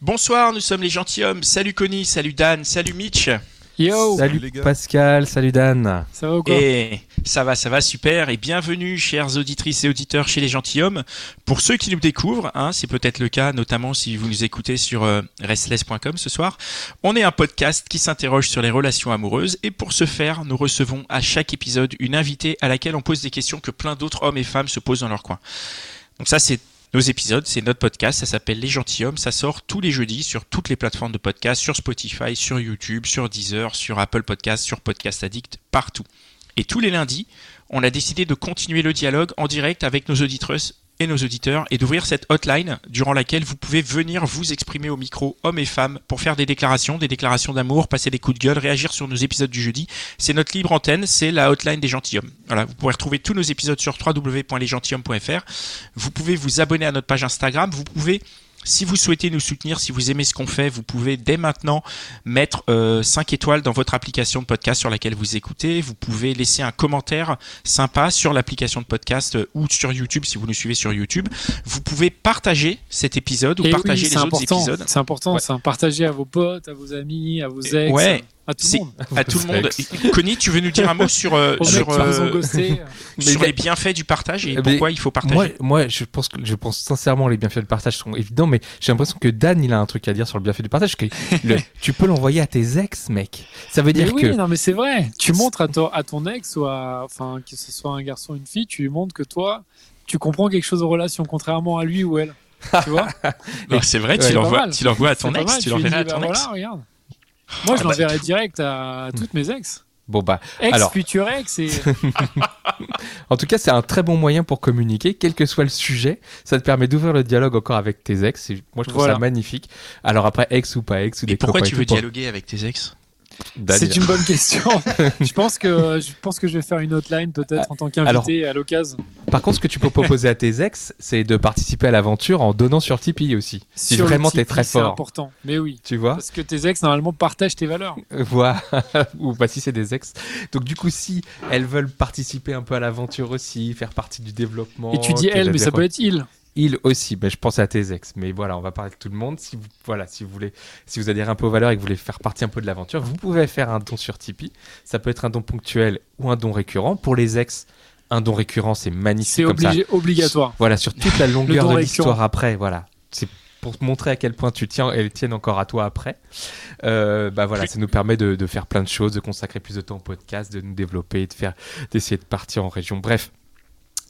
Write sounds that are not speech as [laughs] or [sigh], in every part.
Bonsoir, nous sommes les gentilshommes. Salut Connie, salut Dan, salut Mitch. Yo Salut Pascal, salut Dan. Ça va ou quoi Et ça va, ça va super. Et bienvenue, chères auditrices et auditeurs, chez les gentilshommes. Pour ceux qui nous découvrent, hein, c'est peut-être le cas, notamment si vous nous écoutez sur euh, restless.com ce soir. On est un podcast qui s'interroge sur les relations amoureuses. Et pour ce faire, nous recevons à chaque épisode une invitée à laquelle on pose des questions que plein d'autres hommes et femmes se posent dans leur coin. Donc ça, c'est nos épisodes, c'est notre podcast, ça s'appelle Les Gentilhommes, ça sort tous les jeudis sur toutes les plateformes de podcast, sur Spotify, sur YouTube, sur Deezer, sur Apple Podcast, sur Podcast Addict, partout. Et tous les lundis, on a décidé de continuer le dialogue en direct avec nos auditrices et nos auditeurs et d'ouvrir cette hotline durant laquelle vous pouvez venir vous exprimer au micro, hommes et femmes, pour faire des déclarations, des déclarations d'amour, passer des coups de gueule, réagir sur nos épisodes du jeudi. C'est notre libre antenne, c'est la hotline des gentilshommes. Voilà, vous pourrez retrouver tous nos épisodes sur www.lesgentilhommes.fr. Vous pouvez vous abonner à notre page Instagram, vous pouvez si vous souhaitez nous soutenir, si vous aimez ce qu'on fait, vous pouvez dès maintenant mettre euh, 5 étoiles dans votre application de podcast sur laquelle vous écoutez. Vous pouvez laisser un commentaire sympa sur l'application de podcast euh, ou sur YouTube si vous nous suivez sur YouTube. Vous pouvez partager cet épisode ou Et partager oui, les c'est autres important, épisodes. C'est important, Ouais. ça. Partagez à vos potes, à vos amis, à vos ex, Ouais. À tout le monde. À tout le monde. Connie, tu veux nous dire un mot sur, euh, sur, euh, sur les bienfaits du partage et Mais- pourquoi il faut partager Moi, moi, je pense que je pense sincèrement les bienfaits du partage sont évidents, mais j'ai l'impression que Dan, il a un truc à dire sur le bienfait du partage. Que le- [laughs] tu peux l'envoyer à tes ex, mec. Ça veut Mais dire oui, que non, mais c'est vrai. Tu montres à ton, à ton ex ou à, enfin, que ce soit un garçon ou une fille, tu lui montres que toi, tu comprends quelque chose aux relations, contrairement à lui ou elle. Tu vois [laughs] Non, C'est vrai, Ouais. tu pas l'envoies l'envoies à ton ex, mal, tu l'enverrais à ton ex. voilà, regarde. Moi, je Ah bah, l'enverrais direct à toutes mes ex. bon bah, Ex, Alors. futur ex et [laughs] en tout cas, c'est un très bon moyen pour communiquer, quel que soit le sujet. Ça te permet d'ouvrir le dialogue encore avec tes ex. Et moi, je trouve Voilà. ça magnifique. Alors après, ex ou pas ex ou des Et pourquoi copains tu et veux tout, pour- dialoguer avec tes ex? C'est une bonne question. [laughs] je pense que je pense que je vais faire une hotline peut-être en tant qu'invité à l'occasion. Par contre, ce que tu peux proposer à tes ex, c'est de participer à l'aventure en donnant sur Tipeee aussi. Si Sur vraiment t'es très C'est fort, important. Mais oui. tu vois. Parce que tes ex normalement partagent tes valeurs. Euh, Voilà, [laughs] ou bah si c'est des ex. Donc du coup, si elles veulent participer un peu à l'aventure aussi, faire partie du développement. Et tu dis elle, mais ça peut être il. Il aussi. Ben, je pense à tes ex, mais voilà, on va parler de tout le monde. Si vous, voilà, si vous voulez, si vous adhérez un peu aux valeurs et que vous voulez faire partie un peu de l'aventure, vous pouvez faire un don sur Tipeee. Ça peut être un don ponctuel ou un don récurrent. Pour les ex, un don récurrent, c'est magnifique C'est obligé, obligatoire. Voilà, sur toute la [laughs] longueur de l'histoire après, voilà. C'est pour te montrer à quel point tu tiens, elles tiennent encore à toi après. Euh, bah voilà, ça nous permet de, de faire plein de choses, de consacrer plus de temps au podcast, de nous développer, de faire, d'essayer de partir en région. Bref,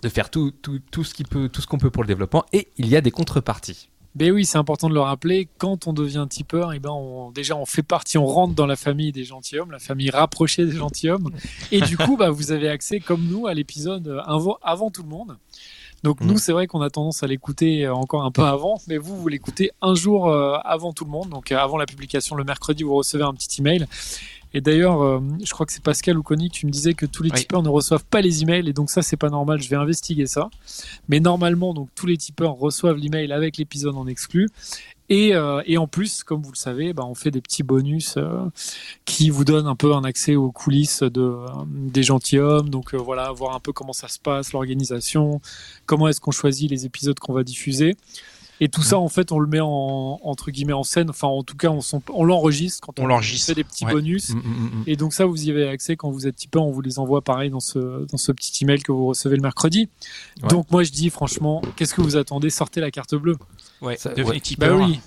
de faire tout, tout, tout ce qui peut, tout ce qu'on peut pour le développement. Et il y a des contreparties. Mais oui, c'est important de le rappeler. Quand on devient tipeur, et ben on, déjà on fait partie, on rentre dans la famille des gentilshommes, la famille rapprochée des gentilshommes. Et du coup, bah, vous avez accès, comme nous, à l'épisode euh, avant, avant tout le monde. Donc nous, c'est vrai qu'on a tendance à l'écouter euh, encore un peu avant, mais vous, vous l'écoutez un jour euh, avant tout le monde. Donc avant la publication, le mercredi, vous recevez un petit email. Et d'ailleurs, euh, je crois que c'est Pascal ou Connie, tu me disais que tous les Oui. tipeurs ne reçoivent pas les emails, et donc ça, c'est pas normal. Je vais investiguer ça. Mais normalement, donc tous les tipeurs reçoivent l'email avec l'épisode en exclu. Et, euh, et en plus, comme vous le savez, bah, on fait des petits bonus euh, qui vous donnent un peu un accès aux coulisses de, euh, des gentilshommes. Donc voilà, voir un peu comment ça se passe, l'organisation, comment est-ce qu'on choisit les épisodes qu'on va diffuser. Et tout ça, en fait, on le met en, entre guillemets en scène. Enfin, en tout cas, on, l'enregistre quand On on, l'enregistre, fait des petits ouais. bonus. Mm, mm, mm. Et donc ça, vous y avez accès quand vous êtes tipeur. On vous les envoie pareil dans ce, dans ce petit email que vous recevez le mercredi. Ouais. Donc moi, je dis franchement, qu'est-ce que vous attendez? Sortez la carte bleue. Ouais, Ça- devenez ouais. tipeur. Bah oui,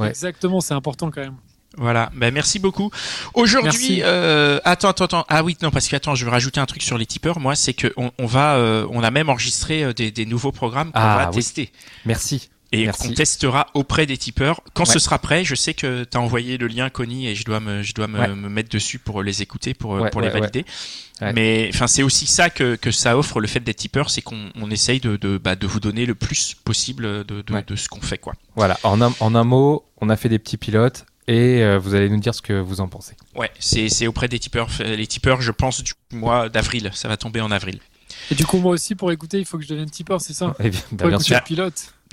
Ouais. exactement, c'est important quand même. Voilà, ben merci beaucoup. Aujourd'hui, euh, attends, attends, attends. Ah oui, non, parce que attends, je vais rajouter un truc sur les tipeurs. Moi, c'est que on, on va, euh, on a même enregistré euh, des, des nouveaux programmes qu'on Ah, va oui. tester. Merci. Et Merci. qu'on testera auprès des tipeurs. Quand ce sera prêt, je sais que tu as envoyé le lien, Connie, et je dois me, je dois me, Ouais. me mettre dessus pour les écouter, pour, Ouais, pour ouais, les valider. Ouais. Mais enfin, c'est aussi ça que, que ça offre le fait d'être tipeur, c'est qu'on on essaye de, de, bah, de vous donner le plus possible de, de, Ouais. de ce qu'on fait, quoi. Voilà, en un, en un mot, on a fait des petits pilotes et euh, vous allez nous dire ce que vous en pensez. Ouais, c'est c'est auprès des tipeurs. Les tipeurs, je pense, du mois d'avril. Ça va tomber en avril. Et du coup, moi aussi, pour écouter, il faut que je devienne tipeur, c'est ça? Eh bien, Pour bien sûr. le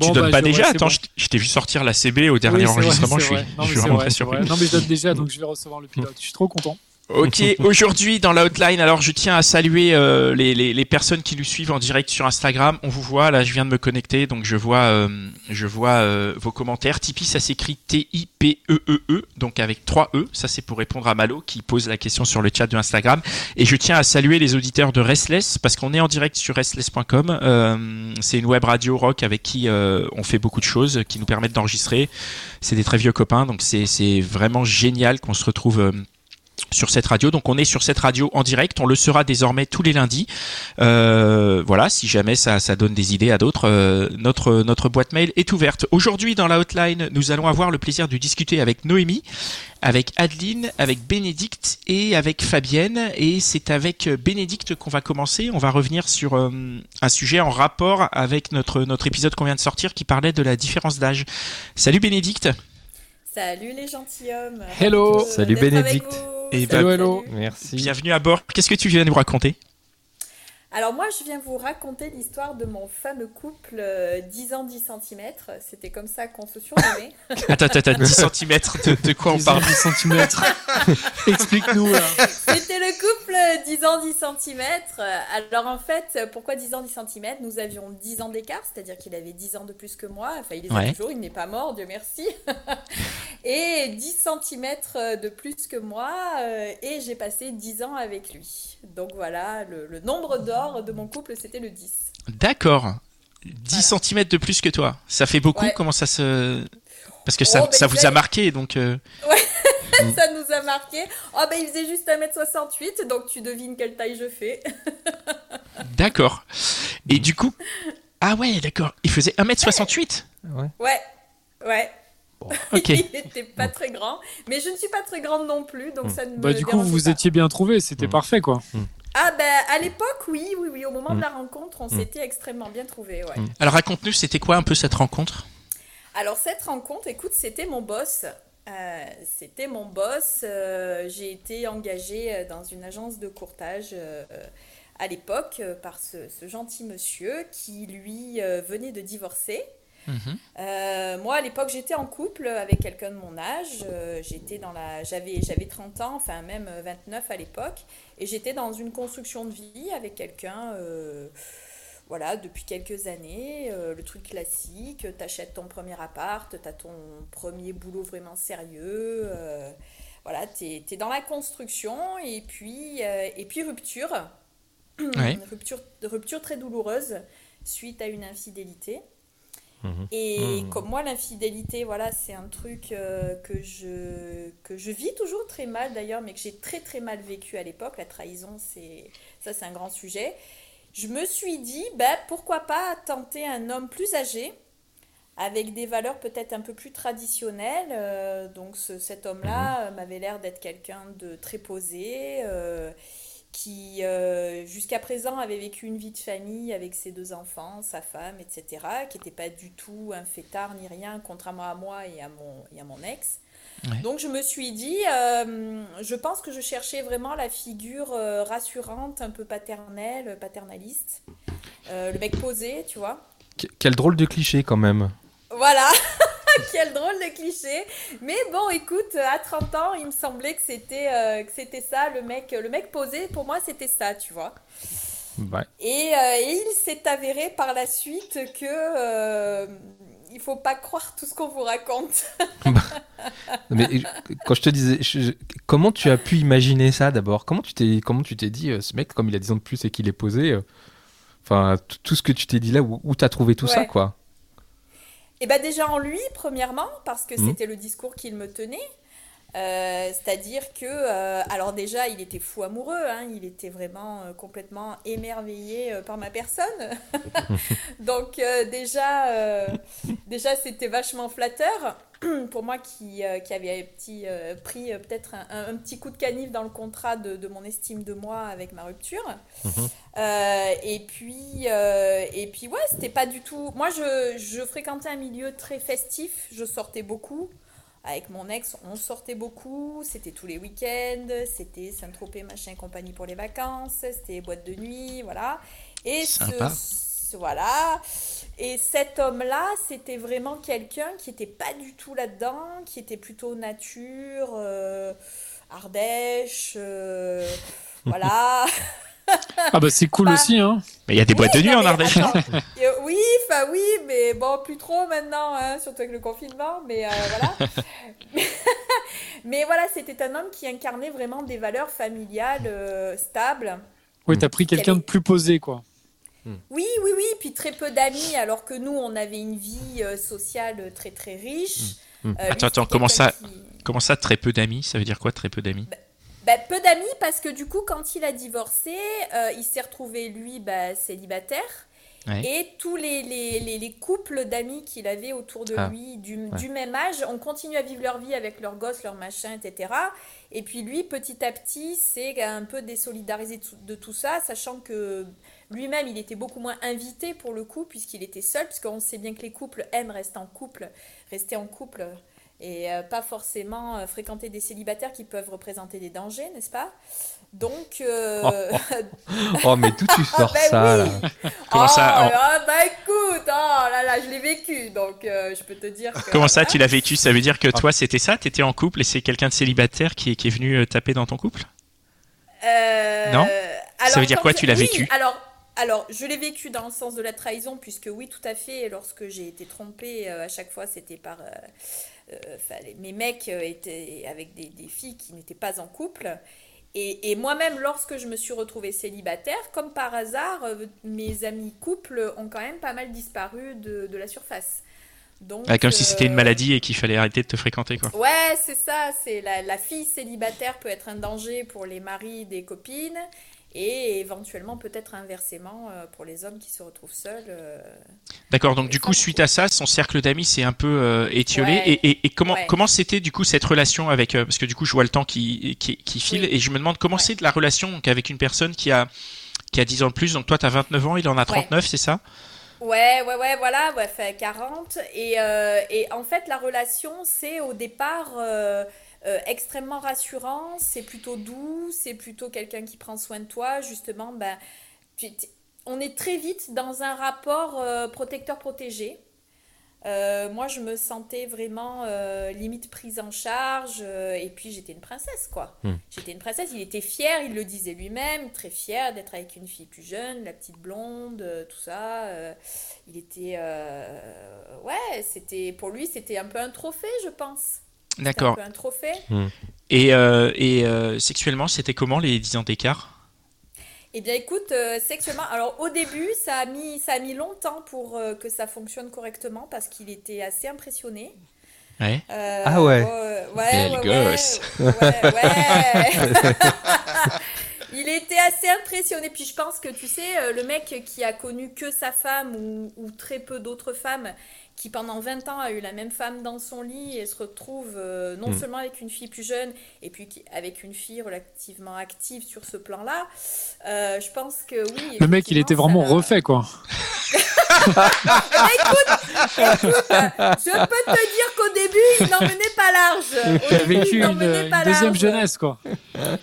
tu donnes bah, pas déjà Attends, bon. je, t'ai vu sortir la CB au dernier Oui, vrai, enregistrement. je suis. Non, je suis vraiment vrai, très c'est surpris. vrai. Non, mais je donne déjà, donc je vais recevoir le pilote. Je suis trop content. Ok, [laughs] aujourd'hui dans la hotline, alors je tiens à saluer euh, les, les, les personnes qui nous suivent en direct sur Instagram. On vous voit, là je viens de me connecter, donc je vois, euh, je vois euh, vos commentaires. Tipeee, ça s'écrit T-I-P-E-E-E, E donc avec 3 E. Ça c'est pour répondre à Malo qui pose la question sur le chat de Instagram. Et je tiens à saluer les auditeurs de Restless parce qu'on est en direct sur restless.com. Euh, c'est une web radio rock avec qui euh, on fait beaucoup de choses, qui nous permettent d'enregistrer. C'est des très vieux copains, donc c'est c'est vraiment génial qu'on se retrouve. Sur cette radio. Donc on est sur cette radio en direct. On le sera désormais tous les lundis. Euh, voilà, si jamais ça, ça donne des idées à d'autres, euh, notre notre boîte mail est ouverte. Aujourd'hui dans la hotline, nous allons avoir le plaisir de discuter avec Noémie, avec Adeline, avec Bénédicte et avec Fabienne. Et c'est avec Bénédicte qu'on va commencer. On va revenir sur euh, un sujet en rapport avec notre notre épisode qu'on vient de sortir qui parlait de la différence d'âge. Salut Bénédicte. Salut les gentilshommes. Hello. Salut Bénédicte. Et bah- Hello. Merci. Bienvenue à bord. Qu'est-ce que tu viens nous raconter? Alors moi je viens vous raconter l'histoire de mon fameux couple euh, 10 ans 10 cm. C'était comme ça qu'on se surnommait. [laughs] Attends, attends, attends, 10 cm, de, de quoi on parle 10 cm. [laughs] Explique-nous là. C'était le couple euh, 10 ans 10 cm. Alors en fait, pourquoi 10 ans 10 cm Nous avions 10 ans d'écart, c'est-à-dire qu'il avait 10 ans de plus que moi. Enfin, il les a Ouais. toujours, il n'est pas mort, Dieu merci. [laughs] et 10 cm de plus que moi. euh, et j'ai passé 10 ans avec lui. Donc voilà, le, le nombre d'or de mon couple, c'était le 10. D'accord. 10 cm de plus que toi. Ça fait beaucoup Ouais. Comment ça se... Parce que ça, Oh, bah, ça vous a marqué, donc... euh, [laughs] Ça nous a marqué. Oh ben il faisait juste 1m68, donc tu devines quelle taille je fais. [laughs] D'accord. Et du coup... Ah ouais, d'accord. Il faisait 1m68 Ouais. Ouais, ouais. [laughs] Ok. il était pas très grand, mais je ne suis pas très grande non plus, donc ça ne me Bah, du coup, vous vous pas. étiez bien trouvé, c'était Mm. parfait quoi. Ah ben à l'époque, oui, oui, oui. Au moment Mm. de la rencontre, on Mm. s'était extrêmement bien trouvé, ouais. Mm. Alors raconte-nous, c'était quoi un peu cette rencontre? Alors cette rencontre, écoute, c'était mon boss. Euh, c'était mon boss. Euh, J'ai été engagée euh, dans une agence de courtage euh, à l'époque par ce, ce gentil monsieur qui, lui, venait de divorcer. Mhm. Euh, moi, à l'époque, j'étais en couple avec quelqu'un de mon âge. Euh, j'étais dans la, j'avais, j'avais 30 ans, enfin même euh, 29 à l'époque, et j'étais dans une construction de vie avec quelqu'un. euh, voilà, depuis quelques années, euh, le truc classique, t'achètes ton premier appart, t'as ton premier boulot vraiment sérieux, euh, voilà, t'es, t'es dans la construction, et puis, euh, et puis rupture, Ouais. [clears throat] rupture, rupture très douloureuse suite à une infidélité. Mhm. Et Mhm. comme moi, l'infidélité, voilà, c'est un truc euh, que, je, que je vis toujours très mal d'ailleurs, mais que j'ai très très mal vécu à l'époque. La trahison, c'est ça, c'est un grand sujet. Je me suis dit, ben, pourquoi pas tenter un homme plus âgé, avec des valeurs peut-être un peu plus traditionnelles. Euh, donc ce- cet homme-là euh, m'avait l'air d'être quelqu'un de très posé, qui euh, jusqu'à présent avait vécu une vie de famille avec ses deux enfants, sa femme, etc., qui n'était pas du tout un fêtard ni rien, contrairement à moi et à mon, et à mon ex. Ouais. Donc je me suis dit, euh, je pense que je cherchais vraiment la figure euh, rassurante, un peu paternelle, paternaliste, le mec posé, tu vois. Que- Quel drôle de cliché quand même. Voilà, [laughs] [laughs] quel drôle de cliché. Mais bon, écoute, à 30 ans, il me semblait que c'était euh, que c'était ça, le mec, le mec posé. Pour moi, c'était ça, tu vois. Ouais. Et, euh, et il s'est avéré par la suite que euh, il faut pas croire tout ce qu'on vous raconte. [laughs] Mais quand je te disais, je- comment tu as pu imaginer ça d'abord? Comment tu t'es, comment tu t'es dit, euh, ce mec, comme il a 10 ans de plus et qu'il est posé, enfin, tout ce que tu t'es dit là, où, où t'as trouvé tout ça, quoi? Et ben déjà en lui, premièrement, parce que Mhm. c'était le discours qu'il me tenait. Euh, c'est-à-dire que, euh, alors déjà, il était fou amoureux, hein, il était vraiment euh, complètement émerveillé par ma personne. [laughs] Donc déjà, déjà c'était vachement flatteur pour moi qui, qui avait petit, pris peut-être un, petit coup de canif dans le contrat de, de mon estime de moi avec ma rupture. Mhm. et puis, et puis ouais, c'était pas du tout. Moi, je, je fréquentais un milieu très festif, je sortais beaucoup. Avec mon ex, on sortait beaucoup, c'était tous les week-ends, c'était Saint-Tropez, machin, compagnie pour les vacances, c'était boîte de nuit, voilà. Et ce, voilà. Et cet homme-là, c'était vraiment quelqu'un qui n'était pas du tout là-dedans, qui était plutôt nature, euh, Ardèche, euh, [laughs] voilà. Ah bah c'est cool aussi hein. Mais il y a des boîtes de nuit en Ardèche. oui, enfin oui, mais bon plus trop maintenant, hein, surtout avec le confinement, mais euh, voilà. [laughs] mais voilà, c'était un homme qui incarnait vraiment des valeurs familiales euh, stables. Oui, t'as pris quelqu'un de plus posé quoi. Hmm. Oui, oui, oui, puis très peu d'amis, alors que nous, on avait une vie euh, sociale très très riche. Hmm. Hmm. attends, attends, comment ça, comment ça, très peu d'amis? Ça veut dire quoi, très peu d'amis? Bah, bah, peu d'amis parce que du coup, quand il a divorcé, euh, il s'est retrouvé, lui, bah, célibataire. Et tous les, les, les, couples d'amis qu'il avait autour de ah. lui du, du, même âge ont continué à vivre leur vie avec leurs gosses, leurs machins, etc. Et puis lui, petit à petit, c'est un peu désolidarisé de tout ça, sachant que lui-même, il était beaucoup moins invité pour le coup, puisqu'il était seul, puisqu'on sait bien que les couples aiment rester en couple, rester en couple et euh, pas forcément euh, fréquenter des célibataires qui peuvent représenter des dangers, n'est-ce pas? Donc. Euh, oh, oh. [laughs] mais d'où tu sors ben ça là Comment ça oh, Bah écoute, oh là là, je l'ai vécu, donc je peux te dire. Que, Comment ça, tu l'as vécu? Ça veut dire que toi, c'était ça? T'étais en couple et c'est quelqu'un de célibataire qui est, qui est venu taper dans ton couple? Non? Ça veut dire quoi Tu l'as vécu? Alors. Alors, je l'ai vécu dans le sens de la trahison, puisque oui, tout à fait, lorsque j'ai été trompée, à chaque fois, c'était par, euh, mes mecs euh, étaient avec des, filles qui n'étaient pas en couple. Et, moi-même, lorsque je me suis retrouvée célibataire, comme par hasard, euh, mes amis couples ont quand même pas mal disparu de, la surface. Donc, comme si c'était une maladie et qu'il fallait arrêter de te fréquenter, quoi. Ouais, c'est ça. C'est la, la, fille célibataire peut être un danger pour les maris des copines et éventuellement peut-être inversement euh, pour les hommes qui se retrouvent seuls. Euh, D'accord, donc du coup suite à ça, son cercle d'amis s'est un peu euh, étiolé. Et, et, comment comment c'était du coup cette relation avec parce que du coup je vois le temps qui qui, file et je me demande comment c'est la relation donc avec une personne qui a qui a 10 ans de plus. Donc toi tu as 29 ans, il en a 39, c'est ça? Ouais, ouais, ouais, voilà, ouais, fait 40. Et, et en fait, la relation, c'est au départ euh, extrêmement rassurant, c'est plutôt doux, c'est plutôt quelqu'un qui prend soin de toi, justement, ben, on est très vite dans un rapport euh, protecteur-protégé. Euh, moi, je me sentais vraiment limite prise en charge, et puis j'étais une princesse, quoi. Hmm. J'étais une princesse, il était fier, il le disait lui-même, très fier d'être avec une fille plus jeune, la petite blonde, tout ça. il était. ouais, c'était pour lui, c'était un peu un trophée, je pense. D'accord. Un, un trophée. Hmm. Et, euh, et euh, sexuellement, c'était comment les 10 ans d'écart? Eh bien, écoute, euh, sexuellement, alors au début, ça a mis, ça a mis longtemps pour que ça fonctionne correctement parce qu'il était assez impressionné. Ouais. ah ouais. ouais, ouais, gosse. ouais, ouais. [laughs] [laughs] Assez impressionné. Puis je pense que, tu sais, le mec qui a connu que sa femme ou, ou très peu d'autres femmes, qui pendant 20 ans a eu la même femme dans son lit et se retrouve euh, non hmm. seulement avec une fille plus jeune et puis avec une fille relativement active sur ce plan-là, euh, je pense que oui. Le mec, il était vraiment refait, quoi. [laughs] écoute, je peux te dire qu'au début, il n'en menait pas large. il a vécu une, deuxième jeunesse, quoi.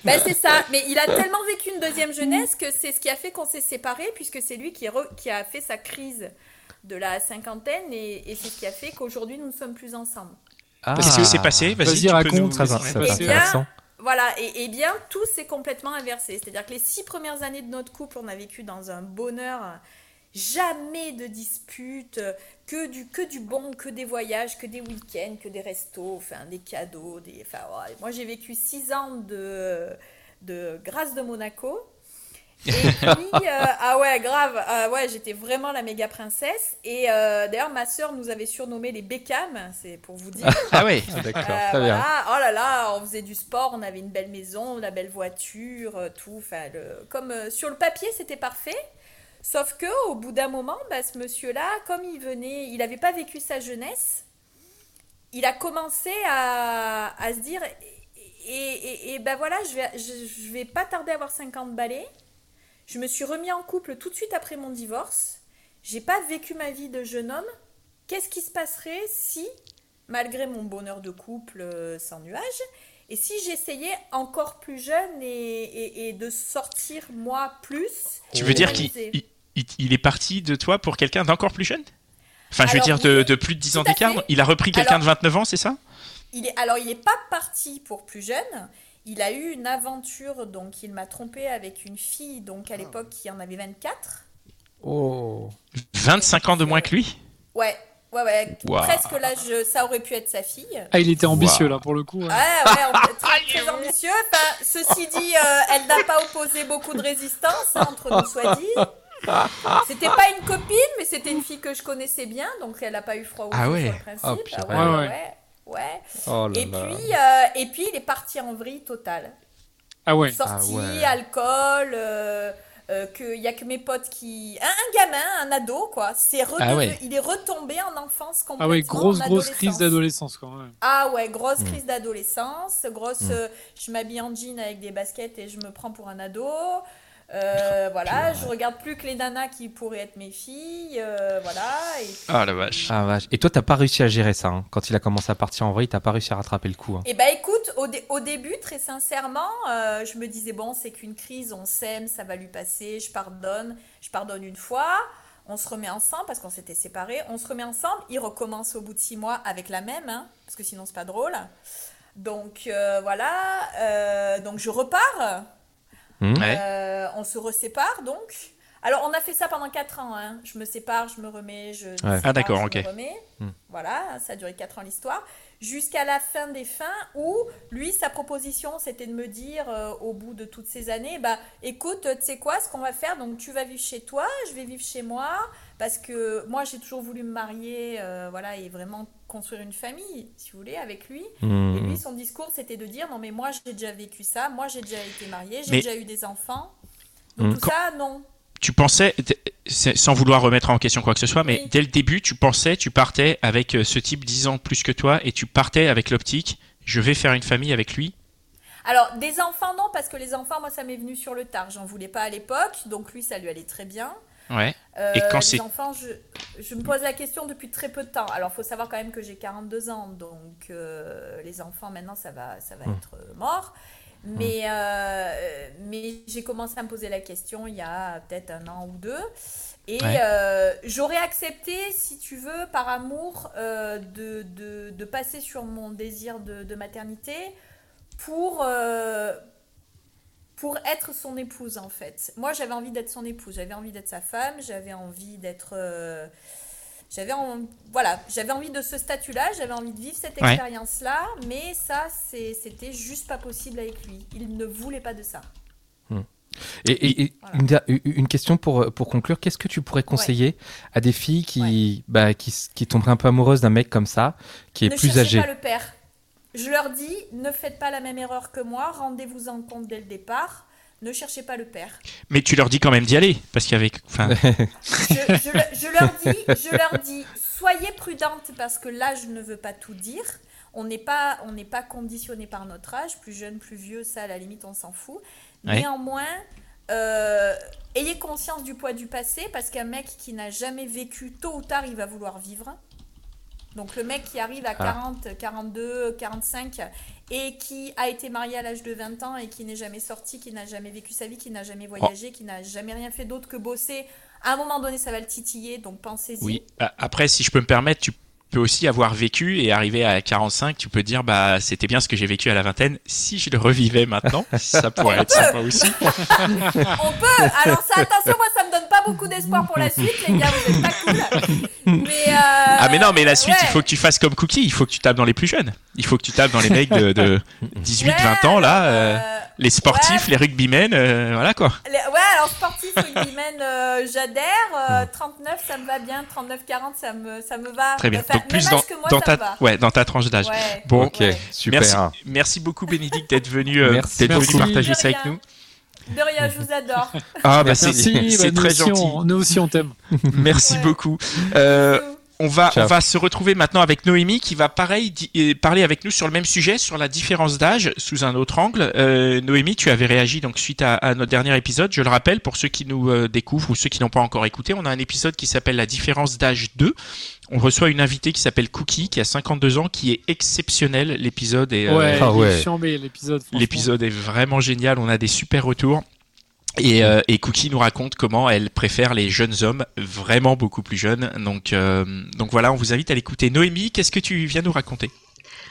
Ben, c'est ça, mais il a tellement vécu une deuxième jeunesse que c'est ce qui a fait qu'on s'est séparés, puisque c'est lui qui, qui a fait sa crise de la cinquantaine et, c'est ce qui a fait qu'aujourd'hui nous ne sommes plus ensemble. Ah. Qu'est-ce qui s'est passé? Vas-y, raconte. Très, intéressant. Voilà, et, bien tout s'est complètement inversé. C'est-à-dire que les six premières années de notre couple, on a vécu dans un bonheur, jamais de disputes, que du, que du bon, que des voyages, que des week-ends, que des restos, enfin des cadeaux. Des, enfin, moi j'ai vécu six ans de, de grâce de Monaco. Et puis, [laughs] euh, ah ouais, grave. Ah ouais, j'étais vraiment la méga princesse. Et euh, d'ailleurs, ma sœur nous avait surnommé les Beckham, c'est pour vous dire. Ah ouais. [laughs] D'accord, Euh, très bien. Oh là là, on faisait du sport, on avait une belle maison, la belle voiture, euh, tout. Enfin, le- comme euh, sur le papier, c'était parfait. Sauf que au bout d'un moment, bah, ce monsieur-là, comme il venait, il n'avait pas vécu sa jeunesse, il a commencé à, se dire et, ben voilà, je vais, vais pas tarder à avoir 50 balais. Je me suis remis en couple tout de suite après mon divorce. J'ai pas vécu ma vie de jeune homme. Qu'est-ce qui se passerait si, malgré mon bonheur de couple euh, sans nuage, et si j'essayais encore plus jeune et, et- et de sortir moi plus Tu veux dire qu'il il, il- est parti de toi pour quelqu'un d'encore plus jeune? Enfin, je veux dire de, plus de 10 ans d'écart. Il a repris quelqu'un de 29 ans, c'est ça? Il est, alors, il n'est pas parti pour plus jeune. Il a eu une aventure, donc il m'a trompé avec une fille, donc à l'époque qui en avait 24. Oh. 25 ans de moins que lui? Ouais, ouais, ouais. Presque l'âge, ça aurait pu être sa fille. Ah, il était ambitieux Wow. là pour le coup. ouais. Ouais, [laughs] très, très ambitieux. Enfin, ceci dit, euh, elle n'a pas opposé beaucoup de résistance, hein, entre nous soit dit. C'était pas une copine, mais c'était une fille que je connaissais bien, donc elle n'a pas eu froid au Ah ouais. principe. Oh, purée. ouais, Ouais, ouais, ouais. ouais, ouais. Oh là Et là. puis, euh, et puis, il est parti en vrille totale. Ah ouais. Sortie, Ah ouais. alcool, euh, euh, que y a que mes potes qui. Un, un gamin, un ado, quoi. C'est redevenu- Ah ouais. Il est retombé en enfance complètement. Ah ouais, grosse grosse crise adolescence. d'adolescence quoi. ouais. Ah ouais, grosse Mm. crise d'adolescence, grosse. euh, je m'habille en jean avec des baskets et je me prends pour un ado. Euh, voilà, je regarde plus que les nanas qui pourraient être mes filles. euh, voilà. Et puis- Ah la vache. Ah vache. Et toi, t'as pas réussi à gérer ça. hein. Quand il a commencé à partir en vrille, t'as pas réussi à rattraper le coup. hein. Eh ben écoute, au, dé- au début, très sincèrement, euh, je me disais bon, c'est qu'une crise, on s'aime, ça va lui passer, je pardonne, je pardonne une fois, on se remet ensemble parce qu'on s'était séparés, on se remet ensemble, il recommence au bout de six mois avec la même, hein, parce que sinon c'est pas drôle. Donc euh, voilà, euh, donc je repars, Ouais. euh, on se resépare donc. Alors on a fait ça pendant 4 ans, hein. je me sépare, je me remets, je me sépare, Ah, d'accord, ok. me remets. Hmm. Voilà, ça a duré 4 ans l'histoire. Jusqu'à la fin des fins où, lui, sa proposition, c'était de me dire, euh, au bout de toutes ces années, bah écoute, tu sais quoi, ce qu'on va faire, donc tu vas vivre chez toi, je vais vivre chez moi, parce que moi j'ai toujours voulu me marier, euh, voilà, et vraiment construire une famille, si vous voulez, avec lui. Et lui, son discours, c'était de dire, non mais moi j'ai déjà vécu ça, moi j'ai déjà été mariée, j'ai Mais- déjà eu des enfants. Donc Hmm. tout ça, non. Tu pensais, sans vouloir remettre en question quoi que ce soit, mais Oui. dès le début, tu pensais, tu partais avec euh, ce type 10 ans plus que toi et tu partais avec l'optique, je vais faire une famille avec lui. Alors, des enfants, non, parce que les enfants, moi, ça m'est venu sur le tard. J'en voulais pas à l'époque, donc lui, ça lui allait très bien. Ouais. Euh, Et quand les c'est- enfants, je, je me pose la question depuis très peu de temps. Alors, faut savoir quand même que j'ai 42 ans, donc euh, les enfants, maintenant, ça va, ça va Hmm. être mort. Mais, euh, mais j'ai commencé à me poser la question il y a peut-être un an ou deux. Et Ouais. euh, j'aurais accepté, si tu veux, par amour, euh, de, de, de passer sur mon désir de, de maternité pour, pour être son épouse, en fait. Moi, j'avais envie d'être son épouse, j'avais envie d'être sa femme, j'avais envie d'être... euh, j'avais en- voilà, j'avais envie de ce statut-là, j'avais envie de vivre cette Ouais. expérience-là, mais ça, c'était juste pas possible avec lui. Il ne voulait pas de ça. Et, et- et Voilà. une, question pour, pour conclure, qu'est-ce que tu pourrais conseiller à des filles qui, bah, qui, qui tomberaient un peu amoureuses d'un mec comme ça, qui est ne plus cherchez âgé? pas le père. Je leur dis, ne faites pas la même erreur que moi, rendez-vous en compte dès le départ, ne cherchez pas le père. Mais tu leur dis quand même d'y aller, parce qu'avec, enfin, [laughs] je, je le- je leur dis, je leur dis, soyez prudente parce que là, je ne veux pas tout dire. On n'est pas, on n'est pas conditionné par notre âge, plus jeune, plus vieux, ça à la limite on s'en fout. Ouais. Néanmoins, euh, ayez conscience du poids du passé parce qu'un mec qui n'a jamais vécu, tôt ou tard, il va vouloir vivre. Donc le mec qui arrive à 40, 42, 45 et qui a été marié à l'âge de 20 ans et qui n'est jamais sorti, qui n'a jamais vécu sa vie, qui n'a jamais voyagé, qui n'a jamais rien fait d'autre que bosser, à un moment donné ça va le titiller, donc pensez-y. oui. Après, si je peux me permettre, tu peux aussi avoir vécu et arriver à 45, tu peux dire, bah, c'était bien ce que j'ai vécu à la vingtaine. Si je le revivais maintenant, ça pourrait être sympa aussi. On peut, alors ça attention, moi ça beaucoup d'espoir pour la suite, les gars, vous êtes pas cool. Mais, euh, Ah mais non, mais la suite, ouais. il faut que tu fasses comme Cookie, il faut que tu tapes dans les plus jeunes. Il faut que tu tapes dans les mecs de, de 18, Ouais, 20 ans là. euh, euh, Les sportifs, Ouais. les rugbymen, euh, voilà quoi. Les- Ouais, alors sportif, rugbyman, euh, j'adère. euh, 39, ça me va bien. 39-40, ça me, ça me va. Très bien. Enfin, Donc plus dans, moi, dans ta, ouais, dans ta tranche d'âge. Ouais. Bon, Ok, Ouais. super. Merci, merci beaucoup Bénédicte d'être venu, euh, Merci. d'être venu partager ça avec rien. nous. De rien, je vous adore. Ah bah c'est Merci, c'est bah, très nous aussi, gentil. on- nous aussi on t'aime. [laughs] Merci Ouais. beaucoup. Euh, on va, Ciao. on va se retrouver maintenant avec Noémie qui va pareil euh, parler avec nous sur le même sujet, sur la différence d'âge sous un autre angle. Euh, Noémie, tu avais réagi donc suite à, à notre dernier épisode. Je le rappelle pour ceux qui nous euh, découvrent ou ceux qui n'ont pas encore écouté, on a un épisode qui s'appelle la différence d'âge 2. On reçoit une invitée qui s'appelle Cookie, qui a 52 ans, qui est exceptionnelle. L'épisode est, euh, Ouais, Ah l'épisode. L'épisode est vraiment génial, on a des super retours. Et, euh, et Cookie nous raconte comment elle préfère les jeunes hommes, vraiment beaucoup plus jeunes. Donc, euh, donc voilà, on vous invite à l'écouter. Noémie, qu'est-ce que tu viens nous raconter?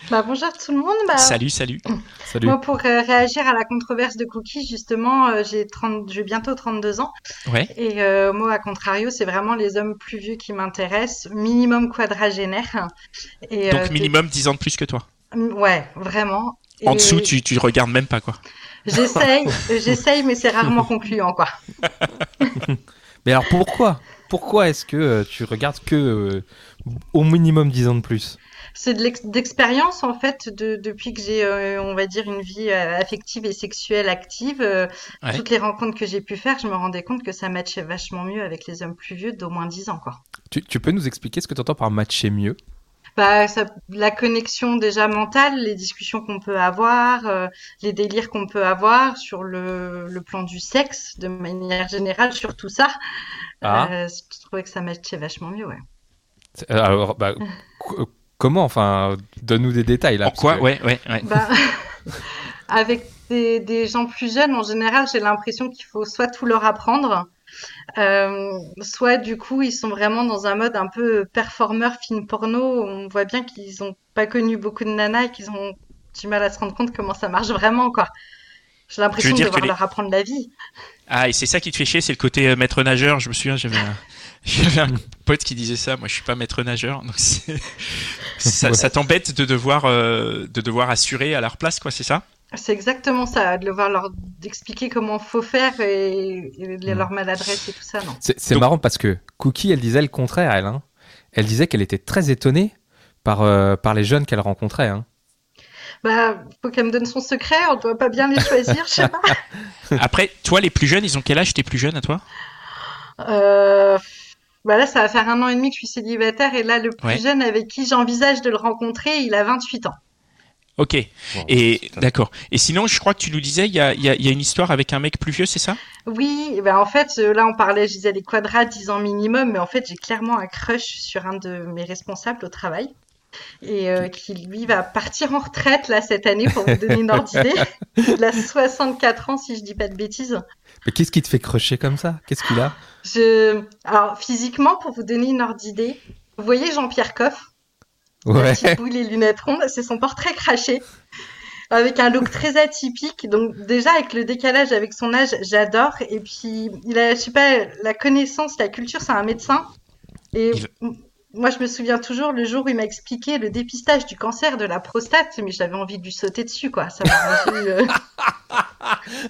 Bah, bonjour tout le monde. Bah, Salut, salut. [clears throat] Salut. Moi, pour euh, réagir à la controverse de Cookie, justement, euh, j'ai 30, j'ai bientôt 32 ans. Ouais. Et euh, moi, à contrario, c'est vraiment les hommes plus vieux qui m'intéressent, minimum quadragénaire. Et, Donc euh, minimum 10 ans de plus que toi? Ouais, vraiment. En Et dessous, tu, tu regardes même pas quoi. J'essaye, j'essaye, mais c'est rarement concluant, quoi. [laughs] Mais alors pourquoi? Pourquoi est-ce que euh, tu regardes que euh, au minimum 10 ans de plus? C'est de l'ex- d'expérience, en fait, de, depuis que j'ai, euh, on va dire, une vie euh, affective et sexuelle active. euh, Ouais. Toutes les rencontres que j'ai pu faire, je me rendais compte que ça matchait vachement mieux avec les hommes plus vieux d'au moins 10 ans, quoi. tu, tu peux nous expliquer ce que tu entends par matcher mieux? Bah, ça, la connexion déjà mentale, les discussions qu'on peut avoir, euh, les délires qu'on peut avoir sur le, le plan du sexe, de manière générale, sur tout ça. Ah. Euh, je trouvais que ça matchait vachement mieux, ouais. Euh, Alors, bah, co- comment Enfin, donne-nous des détails là. En parce quoi que- Ouais, ouais, ouais. Bah, [laughs] avec des, des gens plus jeunes, en général, j'ai l'impression qu'il faut soit tout leur apprendre, euh, soit du coup, ils sont vraiment dans un mode un peu performeur film porno. On voit bien qu'ils ont pas connu beaucoup de nanas et qu'ils ont du mal à se rendre compte comment ça marche vraiment, quoi. J'ai l'impression de devoir les- leur apprendre la vie. Ah, et c'est ça qui te fait chier, c'est le côté euh, maître nageur. Je me souviens, j'avais un, [laughs] j'avais un pote qui disait ça. Moi, je suis pas maître nageur, donc [laughs] ça, Ouais. ça t'embête de devoir, euh, de devoir assurer à leur place, quoi. C'est ça? C'est exactement ça, de devoir leur expliquer comment faut faire et, et Mm. leur maladresse et tout ça, non. C'est c'est Donc- marrant parce que Cookie, elle disait le contraire, elle. hein. Elle disait qu'elle était très étonnée par, euh, par les jeunes qu'elle rencontrait. hein. Bah, faut qu'elle me donne son secret, on doit pas bien les choisir, je sais pas. [laughs] Après, toi, les plus jeunes, ils ont quel âge T'es plus jeune à toi? Euh, bah là, ça va faire un an et demi que je suis célibataire et là, le plus Ouais. jeune avec qui j'envisage de le rencontrer, il a 28 ans. Ok. Bon, Et d'accord. Et sinon, je crois que tu nous disais, il y a, il y a- y a une histoire avec un mec plus vieux, c'est ça? Oui, ben en fait, euh, là, on parlait, je disais les quadras, 10 ans minimum, mais en fait, j'ai clairement un crush sur un de mes responsables au travail. Et euh, qui, lui, va partir en retraite, là, cette année, pour vous donner une ordre d'idée. Il a 64 ans, si je dis pas de bêtises. Mais qu'est-ce qui te fait crocher comme ça? Qu'est-ce qu'il a? Je... Alors, physiquement, pour vous donner une ordre d'idée, vous voyez Jean-Pierre Coff? Ouais. petite boule et lunettes rondes, c'est son portrait craché. Avec un look très atypique. Donc, déjà, avec le décalage avec son âge, j'adore. Et puis, il a, je sais pas, la connaissance, la culture, c'est un médecin. Et Il moi, je me souviens toujours le jour où il m'a expliqué le dépistage du cancer de la prostate, mais j'avais envie de lui sauter dessus, quoi. Ça m'a rendu, euh, [laughs]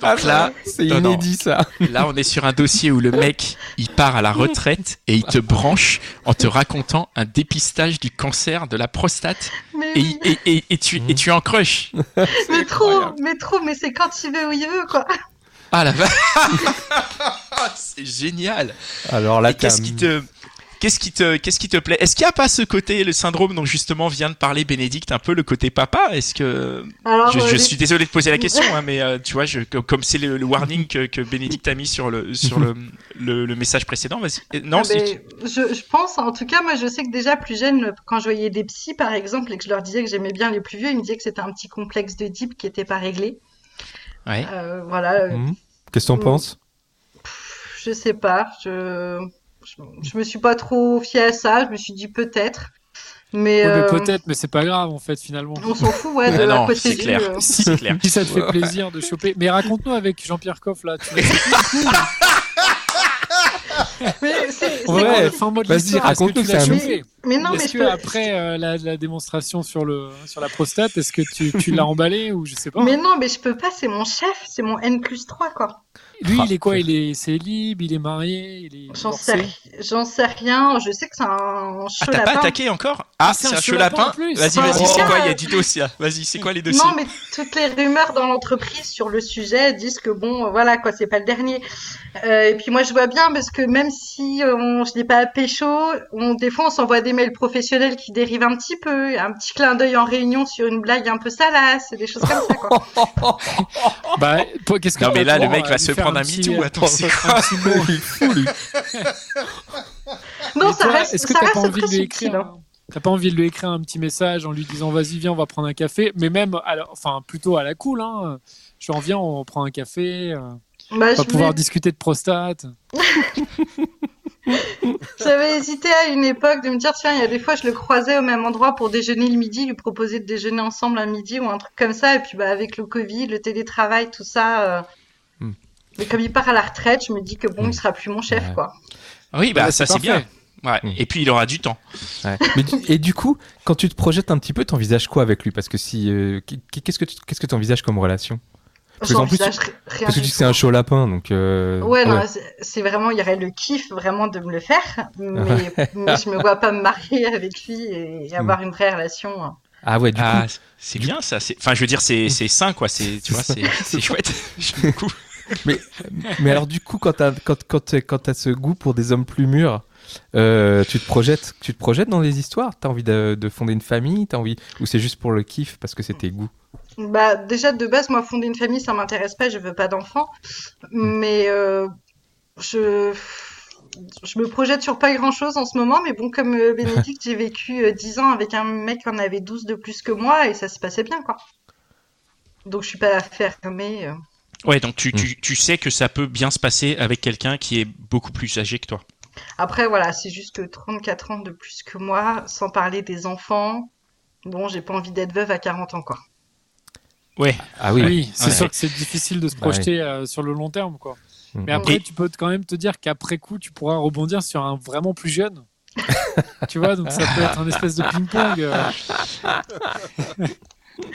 Donc là, c'est non, non. inédit ça. là, on est sur un dossier où le mec, il part à la retraite et il te branche en te racontant un dépistage du cancer de la prostate et, oui, et, et, et tu, et tu en crush. [laughs] mais trop, mais trop, mais c'est quand il veut où il veut, quoi. Ah la vache [laughs] C'est génial Alors là, Et qu'est-ce qui te Qu'est-ce qui te, qu'est-ce qui te plaît? Est-ce qu'il n'y a pas ce côté, le syndrome dont justement vient de parler Bénédicte, un peu le côté papa? Est-ce que Alors, je, euh, je les- suis désolé de poser la question, [laughs] hein, mais euh, tu vois, je, comme- c'est le, le warning que, que Bénédicte a mis sur le sur le, le, le message précédent, vas-y. Euh, Non, Ah ben, je, je pense, en tout cas, moi, je sais que déjà plus jeune, quand je voyais des psys, par exemple, et que je leur disais que j'aimais bien les plus vieux, ils me disaient que c'était un petit complexe de Deep qui n'était pas réglé. ouais. Euh, voilà, Mhm. Qu'est-ce que t'en Mm. penses? Je sais pas, je, je, je me suis pas trop fiée à ça, je me suis dit peut-être, mais, Ouais, mais euh, Peut-être, mais c'est pas grave en fait finalement. on s'en fout, ouais, [laughs] de la non, c'est clair. euh. Si, clair. Si ça te fait plaisir de choper. Mais raconte-nous avec Jean-Pierre Coff là. Tu [laughs] Mais c'est Ouais, compliqué. fin mot de Vas-y, raconte-nous, un- chopé Mais non, mais que peux... après euh, la, la démonstration sur le sur la prostate, est-ce que tu, tu l'as emballé ou je sais pas Mais non, mais je peux pas, c'est mon chef, c'est mon N plus 3, quoi. Lui, il est quoi Il est célib, il est marié, il est J'en sais, j'en sais rien, je sais que c'est un Ah, chaud t'as pas attaqué encore? Ah, c'est c'est un un chaud chaud lapin lapin en plus. Vas-y, vas-y, c'est c'est quoi. Il y a du dossier. Vas-y, c'est quoi les dossiers? Non, mais toutes les rumeurs dans l'entreprise sur le sujet disent que bon, euh, voilà, quoi, c'est pas le dernier. Euh, et puis moi, je vois bien parce que même si euh, on, je n'ai pas pécho, on, des fois, on s'envoie des mails professionnels qui dérivent un petit peu, un petit clin d'œil en réunion sur une blague un peu salace, des choses comme ça, quoi. [laughs] Bah, qu'est-ce que Non, mais là, le mec à va lui se faire prendre un petit- MeToo. Attends, c'est quoi un petit mot. Il est fou, lui. Non, Et ça reste, Est-ce que t'as pas envie de lui écrire hein. un- T'as pas envie de lui écrire un petit message en lui disant vas-y viens on va prendre un café, mais même à la- enfin plutôt à la cool hein. Genre viens on prend un café, euh, Bah, on va je pouvoir discuter de prostate. [laughs] J'avais hésité à une époque de me dire, tiens, il y a des fois, je le croisais au même endroit pour déjeuner le midi, lui proposer de déjeuner ensemble un midi ou un truc comme ça. Et puis, bah, avec le Covid, le télétravail, tout ça. euh. Mais comme il part à la retraite, je me dis que bon, il sera plus mon chef, Ouais. quoi. Oui, bah Ouais, ça c'est bien. Ouais. Mm. Et puis il aura du temps. Ouais. [laughs] Mais du- et du coup, quand tu te projettes un petit peu, t'envisages quoi avec lui? Parce que si, euh, qu- qu'est-ce que tu, qu'est-ce que t'envisages comme relation? Parce qu'en plus, rien Parce que tu du dis que c'est un chaud lapin, donc. euh, Ouais, non, c'est- vraiment, il y aurait le kiff vraiment de me le faire, mais, [laughs] mais je me vois pas me marier avec lui et, et avoir une vraie relation. Ah ouais, du Ah, coup. c'est bien ça. Enfin, je veux dire, c'est c'est sain quoi. C'est tu vois, c'est [laughs] c'est chouette. J'aime beaucoup. Mais, mais alors du coup, quand t'as quand, quand, t'as- quand t'as ce goût pour des hommes plus mûrs, euh, tu te projettes, tu te projettes dans les histoires? T'as envie de, de fonder une famille, t'as envie, ou c'est juste pour le kiff parce que c'est tes goûts? Bah, déjà, de base, moi, fonder une famille, ça m'intéresse pas, je veux pas d'enfants. Mais euh, je, je me projette sur pas grand-chose en ce moment. Mais bon, comme euh, Bénédicte, j'ai vécu euh, 10 ans avec un mec qui en avait 12 de plus que moi et ça se passait bien, quoi. Donc, je suis pas fermée. Ouais, donc tu, tu, tu sais que ça peut bien se passer avec quelqu'un qui est beaucoup plus âgé que toi. Après, voilà, c'est juste que 34 ans de plus que moi, sans parler des enfants. Bon, j'ai pas envie d'être veuve à 40 ans, quoi. Ouais. Ah Oui, oui. c'est Ouais. sûr que c'est difficile de se Bah projeter euh, sur le long terme quoi. Mm. Mais après Et- tu peux quand même te dire qu'après coup tu pourras rebondir sur un vraiment plus jeune. [laughs] tu vois donc ça peut être un espèce de ping-pong. euh. [laughs]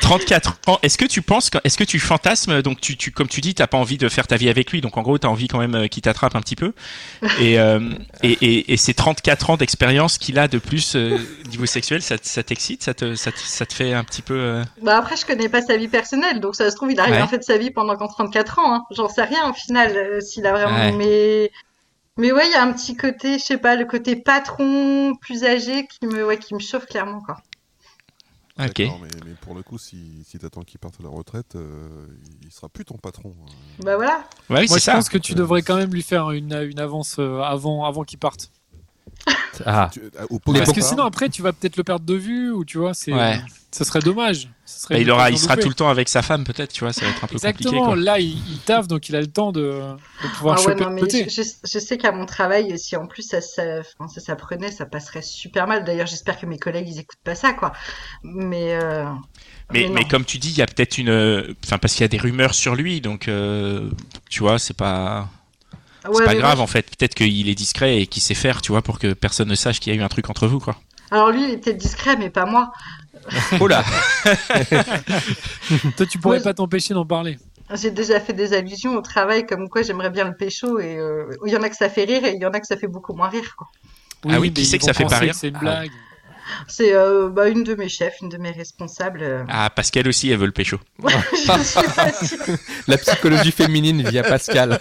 34 ans. Est-ce que tu penses, que- est-ce que tu fantasmes, donc tu, tu, comme tu dis, t'as pas envie de faire ta vie avec lui, donc en gros t'as envie quand même euh, qu'il t'attrape un petit peu. Et, euh, et, et, et ces 34 ans d'expérience qu'il a de plus euh, niveau sexuel, ça, t'excite, ça te, ça, te, ça te fait un petit peu. euh, Bah après, je connais pas sa vie personnelle, donc ça se trouve, il a rien Ouais. fait de sa vie pendant qu'en 34 ans. Hein. J'en sais rien au final, euh, s'il a vraiment. Ouais. Mais mais ouais, il y a un petit côté, je sais pas, le côté patron plus âgé qui me ouais, qui me chauffe clairement quoi. Ok. D'accord, mais, mais pour le coup, si, si t'attends qu'il parte à la retraite, euh, il sera plus ton patron. hein. Bah voilà. Ouais, oui, Moi je ça. pense que tu devrais quand même lui faire une, une avance euh, avant avant qu'il parte. Ah. Tu- euh, au Parce que sinon après tu vas peut-être le perdre de vue ou tu vois c'est Ouais. ça serait dommage. Serait Bah, il aura, il sera tout le temps avec sa femme, peut-être, tu vois, ça va être un peu compliqué. Exactement. Quoi. Là il, il taffe donc il a le temps de, de pouvoir Ah ouais, choper non, mais je, je, je sais qu'à mon travail, si en plus ça, ça, enfin, ça s'apprenait, ça passerait super mal. D'ailleurs, j'espère que mes collègues ils écoutent pas ça quoi. Mais euh, Mais, comme tu dis, il y a peut-être une, euh, enfin parce qu'il y a des rumeurs sur lui, donc euh, tu vois, c'est pas, c'est Ouais, pas grave moi, en fait. Peut-être qu'il est discret et qu'il sait faire, tu vois, pour que personne ne sache qu'il y a eu un truc entre vous, quoi. Alors lui, il est peut-être discret, mais pas moi. [laughs] Oh là. [laughs] Toi tu pourrais Ouais. pas t'empêcher d'en parler. J'ai déjà fait des allusions au travail comme quoi j'aimerais bien le pécho et euh, il y en a que ça fait rire et il y en a que ça fait beaucoup moins rire quoi. Ah oui, mais qui sait que ça fait pas rire C'est une Ah blague. C'est euh, bah, une de mes chefs, une de mes responsables. euh. Ah, Pascal aussi, elle veut le pécho. [laughs] Je. La psychologie féminine via Pascal.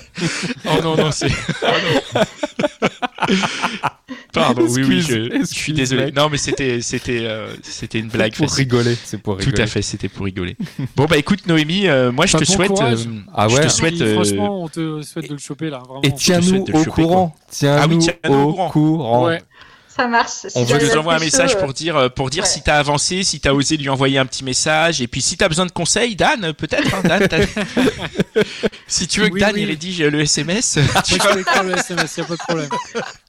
Oh non, non, c'est. Pardon, oui, oui, Excuse, je, je excuse, suis désolé. mec. Non, mais c'était, c'était, euh, c'était une blague pour facile. rigoler, c'est pour Tout rigoler. à fait, c'était pour rigoler. Bon bah écoute Noémie, euh, moi je te bon souhaite, euh, Ah je ouais. te souhaite, Oui, Franchement, on te souhaite de le choper là. Vraiment. Et te tiens-nous au courant. Tiens-nous Ah oui, tiens-nous au au courant. courant. Ouais. Ça marche. Si On veut nous à envoie un message euh, pour dire, euh, pour dire ouais. si t'as avancé, si t'as osé lui envoyer un petit message, et puis si t'as besoin de conseils, Dan, euh, peut-être, hein, Dan, [laughs] si tu veux que Oui, Dan oui. il rédige euh, le SMS, tu [laughs] écrire le SMS, y a pas de problème.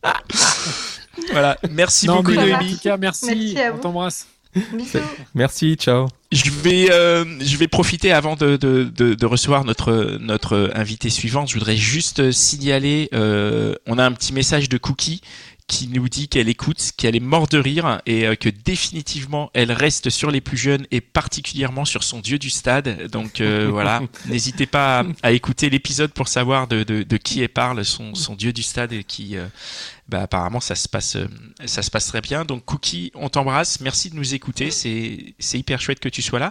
[laughs] voilà. Merci non, beaucoup Noémie. merci. Merci on t'embrasse. Bisous. Merci, ciao. Je vais, euh, je vais profiter avant de, de, de, de recevoir notre notre invité suivante. Je voudrais juste signaler, euh, on a un petit message de Cookie qui nous dit qu'elle écoute, qu'elle est morte de rire et euh, que définitivement elle reste sur les plus jeunes et particulièrement sur son dieu du stade. Donc euh, [laughs] voilà, n'hésitez pas à, à écouter l'épisode pour savoir de, de, de qui elle parle, son, son dieu du stade et qui euh, bah, apparemment ça se passe euh, ça se passe très bien. Donc Cookie, on t'embrasse, merci de nous écouter, c'est c'est hyper chouette que tu sois là.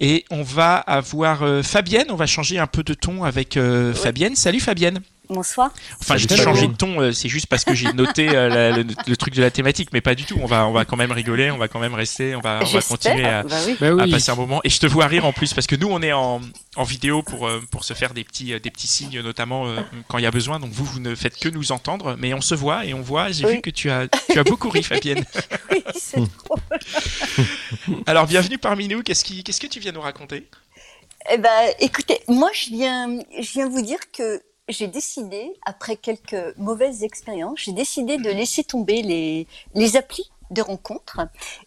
Et on va avoir euh, Fabienne, on va changer un peu de ton avec euh, Fabienne. Salut Fabienne. Bonsoir. Enfin, Salut. changer de ton, euh, c'est juste parce que j'ai noté euh, la- le, le truc de la thématique, mais pas du tout. On va, on va quand même rigoler, on va quand même rester, on va, on va J'espère. continuer à, Bah oui. Bah à passer un moment. Et je te vois rire en plus parce que nous, on est en, en vidéo pour euh, pour se faire des petits des petits signes, notamment quand il y a besoin. Donc vous, vous ne faites que nous entendre, mais on se voit et on voit. J'ai Oui. vu que tu as tu as beaucoup ri, Fabienne. [laughs] Oui, c'est drôle. [laughs] Alors bienvenue parmi nous. Qu'est-ce qui qu'est-ce que tu viens nous raconter? Eh ben, écoutez, moi, je viens, je viens vous dire que j'ai décidé, après quelques mauvaises expériences, j'ai décidé de laisser tomber les, les applis de rencontres.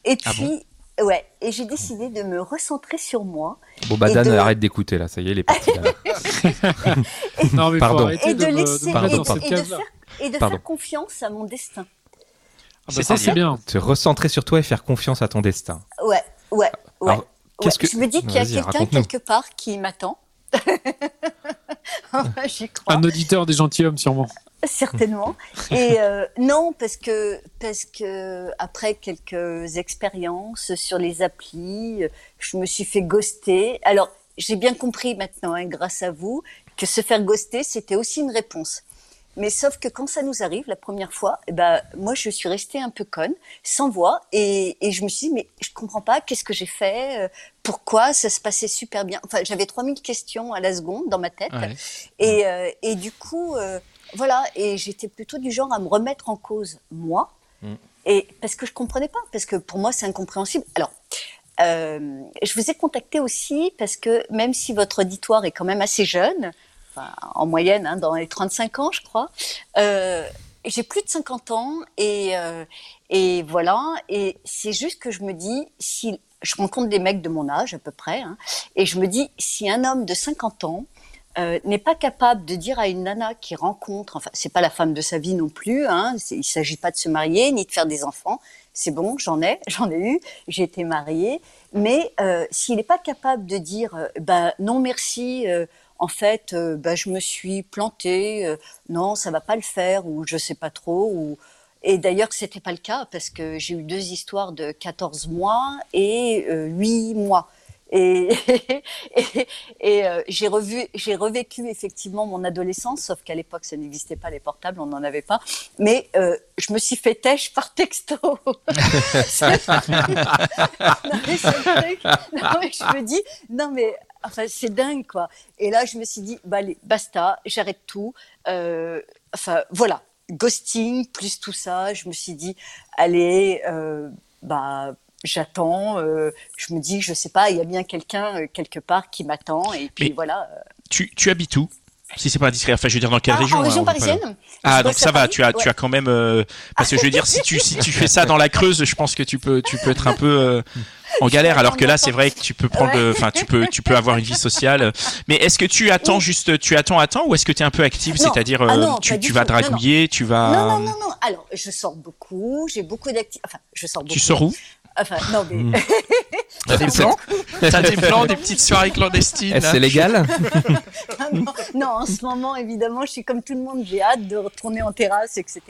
Et Ah puis, ouais, et j'ai décidé de me recentrer sur moi Bon, bah, Dan, de- arrête d'écouter là, ça y est, il est parti. [laughs] Non, mais Pardon. et de, de me- laisser, Pardon, et, cette et de faire, et de faire confiance à mon destin. Ah bah ça, c'est bien. Se recentrer sur toi et faire confiance à ton destin. Ouais, ouais, ouais. Alors, qu'est-ce Ouais, que- Je me dis qu'il y a quelqu'un quelque part qui m'attend. [laughs] [laughs] Crois. Un auditeur des gentilshommes, sûrement. Certainement. [laughs] Et euh, non, parce que parce que après quelques expériences sur les applis, je me suis fait ghoster. Alors j'ai bien compris maintenant, hein, grâce à vous, que se faire ghoster c'était aussi une réponse. Mais sauf que quand ça nous arrive la première fois, eh ben moi je suis restée un peu conne, sans voix, et, et je me suis dit mais je comprends pas, qu'est-ce que j'ai fait, euh, pourquoi ça se passait super bien. Enfin j'avais 3000 questions à la seconde dans ma tête. Ouais. Et, euh, et du coup, euh, voilà, et j'étais plutôt du genre à me remettre en cause, moi, Mm. et parce que je comprenais pas, parce que pour moi c'est incompréhensible. Alors, euh, je vous ai contacté aussi parce que même si votre auditoire est quand même assez jeune, enfin, en moyenne, hein, dans les 35 ans, je crois, euh, j'ai plus de 50 ans et, euh, et voilà, et c'est juste que je me dis, si je rencontre des mecs de mon âge à peu près, hein, et je me dis, si un homme de 50 ans euh, n'est pas capable de dire à une nana qui rencontre, enfin c'est pas la femme de sa vie non plus, hein, il s'agit pas de se marier ni de faire des enfants, c'est bon, j'en ai, [laughs] j'en ai eu, j'ai été mariée, mais euh, s'il n'est pas capable de dire, bah non merci, en fait, bah, je me suis plantée, non ça va pas le faire ou je sais pas trop ou et d'ailleurs, c'était pas le cas parce que j'ai eu deux histoires de 14 mois et euh, 8 mois. [laughs] Et, euh, j'ai revu, j'ai revécu effectivement mon adolescence, sauf qu'à l'époque ça n'existait pas les portables, on n'en avait pas. Mais euh, je me suis fait têche par texto. [laughs] non, mais truc. Non, mais je me dis, non mais enfin c'est dingue quoi. Et là je me suis dit, bah allez, basta, j'arrête tout. Euh, enfin voilà, ghosting plus tout ça. Je me suis dit, allez, euh, bah j'attends. euh, je me dis, je sais pas, il y a bien quelqu'un euh, quelque part qui m'attend. Et puis Mais- voilà. Tu tu habites où? Si c'est pas indiscret, enfin je veux dire dans quelle Ah, région en région hein, pas- parisienne. Ah donc ça va, Paris, tu as tu as quand même euh, parce que je veux dire si tu si tu fais ça dans la Creuse, je pense que tu peux tu peux être un peu euh, en galère alors que là c'est vrai que tu peux prendre euh, enfin tu peux tu peux avoir une vie sociale. Mais est-ce que tu attends Oui. juste tu attends attends ou est-ce que tu es un peu active, Non. c'est-à-dire Ah euh, non, tu tu vas tout. Non, non. dragouiller, tu vas Non, non, non, non. Alors, je sors beaucoup, j'ai beaucoup d'activités. Enfin, je sors beaucoup. tu sors où? Enfin, non, mais. T'as [laughs] des plans T'as des plans, des petites soirées clandestines Est-ce c'est légal? Non, non, en ce moment, évidemment, je suis comme tout le monde, j'ai hâte de retourner en terrasse, etc.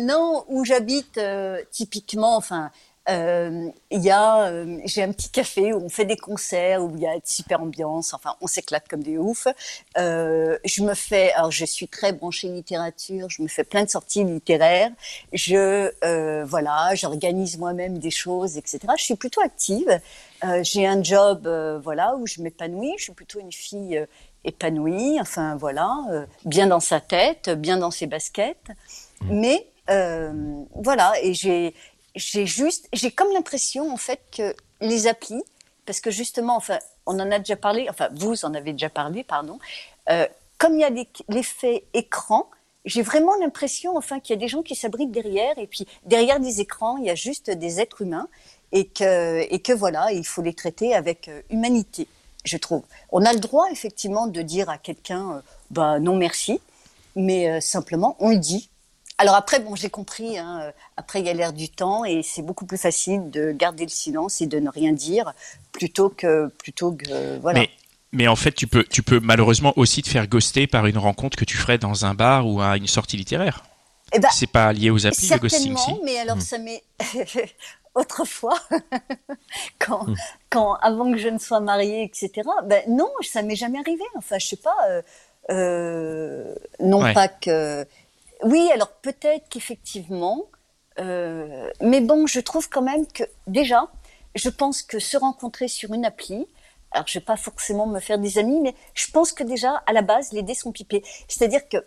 Non, où j'habite, euh, typiquement, enfin, euh, il y a, euh, j'ai un petit café où on fait des concerts, où il y a une super ambiance, enfin, on s'éclate comme des oufs. Euh, je me fais, alors je suis très branchée littérature, je me fais plein de sorties littéraires, je, euh, voilà, j'organise moi-même des choses, etc. Je suis plutôt active. Euh, j'ai un job, euh, voilà, où je m'épanouis. Je suis plutôt une fille euh, épanouie, enfin voilà, euh, bien dans sa tête, bien dans ses baskets. Mais euh, voilà, et j'ai, j'ai juste, j'ai comme l'impression en fait que les applis, parce que justement, enfin, on en a déjà parlé, enfin vous en avez déjà parlé, pardon. euh, comme il y a l'effet écran, j'ai vraiment l'impression, enfin, qu'il y a des gens qui s'abritent derrière, et puis derrière des écrans, il y a juste des êtres humains, et que, et que voilà, il faut les traiter avec euh, humanité, je trouve. On a le droit, effectivement, de dire à quelqu'un, euh, bah non merci, mais simplement, on le dit. Alors après, bon, j'ai compris. Hein, euh, après, il y a l'air du temps et c'est beaucoup plus facile de garder le silence et de ne rien dire plutôt que plutôt que voilà. Mais, mais en fait, tu peux, tu peux malheureusement aussi te faire ghoster par une rencontre que tu ferais dans un bar ou à une sortie littéraire. Eh ben, c'est pas lié aux applis le ghosting, si mais alors ça m'est [laughs] autrefois, [laughs] quand, quand avant que je ne sois mariée, etc. Ben non, ça m'est jamais arrivé. Enfin, je sais pas. euh, euh, non Ouais. pas que. Oui, alors peut-être qu'effectivement. euh, mais bon, je trouve quand même que déjà, je pense que se rencontrer sur une appli. Alors, je vais pas forcément me faire des amis, mais je pense que déjà, à la base, les dés sont pipés. C'est-à-dire que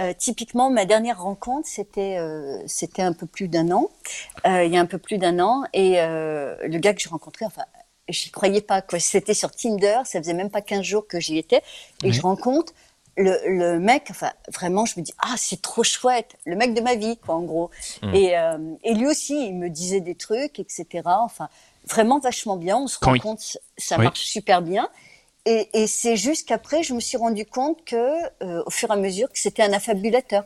euh, typiquement, ma dernière rencontre, c'était euh, c'était un peu plus d'un an, euh, il y a un peu plus d'un an, et euh, le gars que j'ai rencontré, enfin, j'y croyais pas. quoi. C'était sur Tinder, ça faisait même pas 15 jours que j'y étais, et je rencontre le, le mec, enfin, vraiment, je me dis, ah, c'est trop chouette, le mec de ma vie, quoi, en gros. Et, euh, et lui aussi, il me disait des trucs, etc. Enfin, vraiment vachement bien. On se Quand rend il- compte, ça Oui. marche super bien. Et, et c'est juste qu'après, je me suis rendu compte que, euh, au fur et à mesure, que c'était un affabulateur.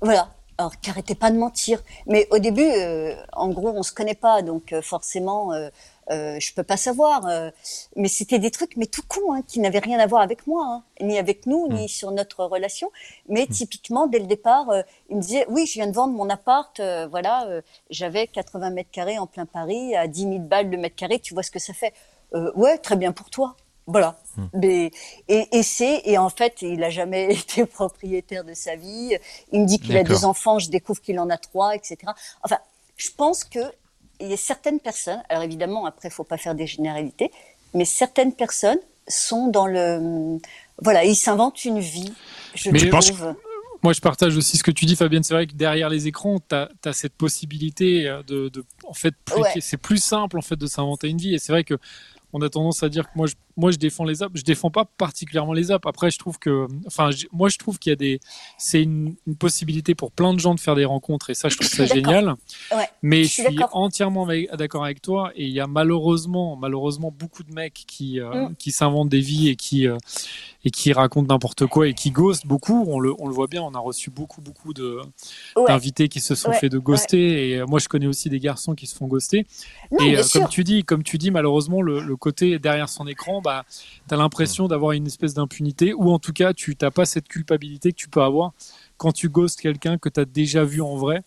Voilà. Alors, qui arrêtait pas de mentir. Mais au début, euh, en gros, on se connaît pas, donc euh, forcément, euh, je peux pas savoir. euh, mais c'était des trucs, mais tout con, hein, qui n'avaient rien à voir avec moi, hein, ni avec nous, ni sur notre relation. Mais typiquement, dès le départ, euh, il me disait, oui, je viens de vendre mon appart, euh, voilà, euh, j'avais 80 mètres carrés en plein Paris, à 10 000 balles le mètre carré, tu vois ce que ça fait. Euh, ouais, très bien pour toi. Voilà. Mais, et, et c'est, et en fait, il a jamais [laughs] été propriétaire de sa vie. Il me dit qu'il a des enfants, je découvre qu'il en a trois, etc. Enfin, je pense que il y a certaines personnes, alors évidemment, après, faut pas faire des généralités, mais certaines personnes sont dans le, voilà, ils s'inventent une vie. Je Mais je pense trouve. Moi, je partage aussi ce que tu dis, Fabienne. C'est vrai que derrière les écrans, tu as, cette possibilité euh, de, de en fait, Ouais. c'est plus simple en fait de s'inventer une vie. Et c'est vrai que on a tendance à dire que moi, je, moi, je défends les apps. Je défends pas particulièrement les apps. Après, je trouve que, enfin, moi, je trouve qu'il y a des, c'est une, une possibilité pour plein de gens de faire des rencontres. Et ça, je trouve ça [laughs] génial. Ouais, Mais je suis entièrement d'accord avec toi. Et il y a malheureusement, malheureusement, beaucoup de mecs qui, euh, Mm. qui s'inventent des vies et qui, euh, et qui racontent n'importe quoi et qui ghostent beaucoup. On le, on le voit bien. On a reçu beaucoup, beaucoup de, Ouais. d'invités qui se sont Ouais, fait de ghoster. Et euh, moi, je connais aussi des garçons qui se font ghoster. Non, et euh, comme tu dis, comme tu dis, malheureusement, le, le côté derrière son écran, bah, t'as l'impression d'avoir une espèce d'impunité, ou en tout cas, tu t'as pas cette culpabilité que tu peux avoir quand tu ghostes quelqu'un que t'as déjà vu en vrai.